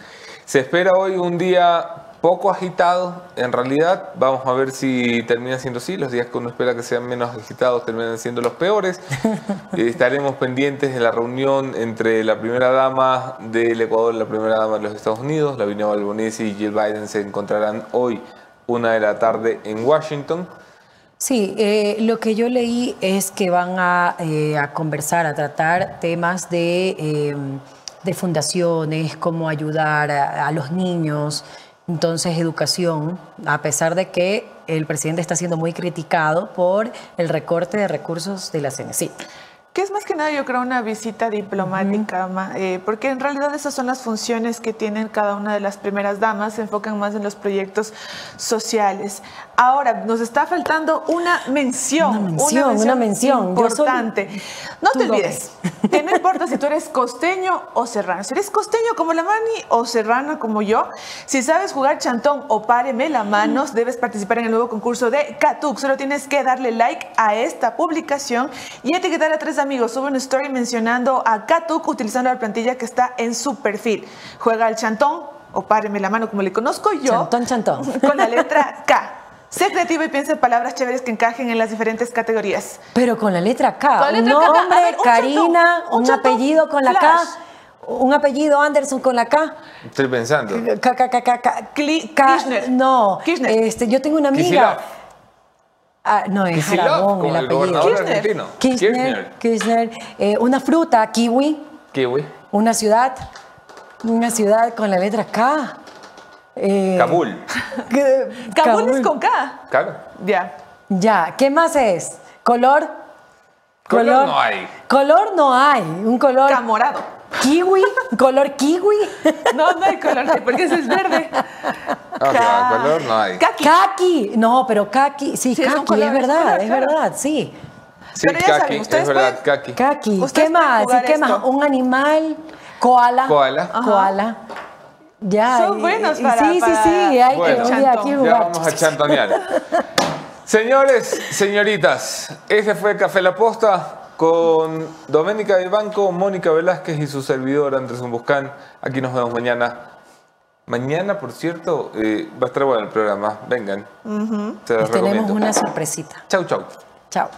[SPEAKER 1] Se espera hoy un día poco agitado, en realidad. Vamos a ver si termina siendo así. Los días que uno espera que sean menos agitados terminan siendo los peores. *laughs* Estaremos pendientes de la reunión entre la primera dama del Ecuador y la primera dama de los Estados Unidos. Lavinia Balbonesi y Jill Biden se encontrarán hoy, una de la tarde, en Washington.
[SPEAKER 2] Sí, eh, lo que yo leí es que van a, eh, a conversar, a tratar temas de, eh, de fundaciones, cómo ayudar a, a los niños, entonces educación, a pesar de que el presidente está siendo muy criticado por el recorte de recursos de la CNC.
[SPEAKER 3] Que es más que nada, yo creo, una visita diplomática, eh, porque en realidad esas son las funciones que tienen cada una de las primeras damas, se enfocan más en los proyectos sociales. Ahora, nos está faltando una mención.
[SPEAKER 2] Una mención, una mención. Soy-
[SPEAKER 3] Importante. *laughs* No te olvides, que no importa si tú eres costeño o serrano. Si eres costeño como la Mani o serrano como yo, si sabes jugar chantón o páreme la manos, debes participar en el nuevo concurso de Katuk. Solo tienes que darle like a esta publicación y etiquetar a tres amigos. Sube una story mencionando a Katuk utilizando la plantilla que está en su perfil. Juega al chantón o páreme la mano como le conozco yo.
[SPEAKER 2] Chantón, chantón.
[SPEAKER 3] Con la letra *laughs* K. Sé creativo y piensa en palabras chéveres que encajen en las diferentes categorías.
[SPEAKER 2] Pero con la letra K,
[SPEAKER 3] Con la
[SPEAKER 2] un
[SPEAKER 3] letra K. A
[SPEAKER 2] nombre,
[SPEAKER 3] ver, un
[SPEAKER 2] Karina,
[SPEAKER 3] chantón, un
[SPEAKER 2] un, apellido con la
[SPEAKER 3] flash.
[SPEAKER 2] K. Un apellido Anderson con la K.
[SPEAKER 1] Estoy pensando.
[SPEAKER 2] K, K, K, K, K- K-
[SPEAKER 3] Kirchner.
[SPEAKER 2] No.
[SPEAKER 3] Kirchner.
[SPEAKER 2] Este, yo tengo una
[SPEAKER 1] Kicillof.
[SPEAKER 2] amiga. Ah, no, es
[SPEAKER 1] Kicillof,
[SPEAKER 2] Aragón el
[SPEAKER 1] el
[SPEAKER 2] apellido.
[SPEAKER 1] gobernador
[SPEAKER 3] Kirchner.
[SPEAKER 1] argentino.
[SPEAKER 2] Kirchner. Kirchner. Eh, una fruta, kiwi.
[SPEAKER 1] Kiwi.
[SPEAKER 2] Una ciudad. Una ciudad con la letra K. Eh,
[SPEAKER 1] Kabul. *laughs*
[SPEAKER 3] Kabul es con K.
[SPEAKER 1] Claro.
[SPEAKER 3] Ya.
[SPEAKER 2] Ya, ¿qué más es? ¿Color?
[SPEAKER 1] Color no hay.
[SPEAKER 2] Color no hay. Un color.
[SPEAKER 3] Camorado.
[SPEAKER 2] Kiwi. ¿Color kiwi?
[SPEAKER 3] No, no hay color, porque ese es verde.
[SPEAKER 1] Ah, claro, color no hay.
[SPEAKER 3] Kaki.
[SPEAKER 2] Kaki. No, pero kaki. Sí,
[SPEAKER 3] Sí, es un
[SPEAKER 2] kaki,
[SPEAKER 3] color,
[SPEAKER 2] es
[SPEAKER 3] es
[SPEAKER 2] verdad,
[SPEAKER 3] color,
[SPEAKER 2] es
[SPEAKER 3] claro.
[SPEAKER 2] verdad, sí.
[SPEAKER 1] Sí,
[SPEAKER 3] Pero ya
[SPEAKER 1] kaki,
[SPEAKER 3] saben, ustedes
[SPEAKER 1] es verdad,
[SPEAKER 3] pueden-
[SPEAKER 1] kaki.
[SPEAKER 2] Kaki. ¿Qué más?
[SPEAKER 3] jugar
[SPEAKER 2] ¿Y qué más? Un animal. Koala.
[SPEAKER 1] Koala.
[SPEAKER 2] Koala. Ya.
[SPEAKER 3] Son
[SPEAKER 2] y-
[SPEAKER 3] buenos para-
[SPEAKER 2] Sí,
[SPEAKER 3] para-
[SPEAKER 2] sí, sí. Hay
[SPEAKER 1] Bueno.
[SPEAKER 2] que un día aquí
[SPEAKER 1] Ya
[SPEAKER 2] jugar.
[SPEAKER 1] vamos a chantonear. *laughs* Señores, señoritas, este fue Café La Posta con Doménica del Banco, Mónica Velázquez y su servidor Andrés Buscán. Aquí nos vemos mañana. Mañana, por cierto, eh, va a estar bueno el programa. Vengan. Se los
[SPEAKER 2] Les tenemos
[SPEAKER 1] recomiendo.
[SPEAKER 2] una sorpresita.
[SPEAKER 1] Chau, chau.
[SPEAKER 2] Chao.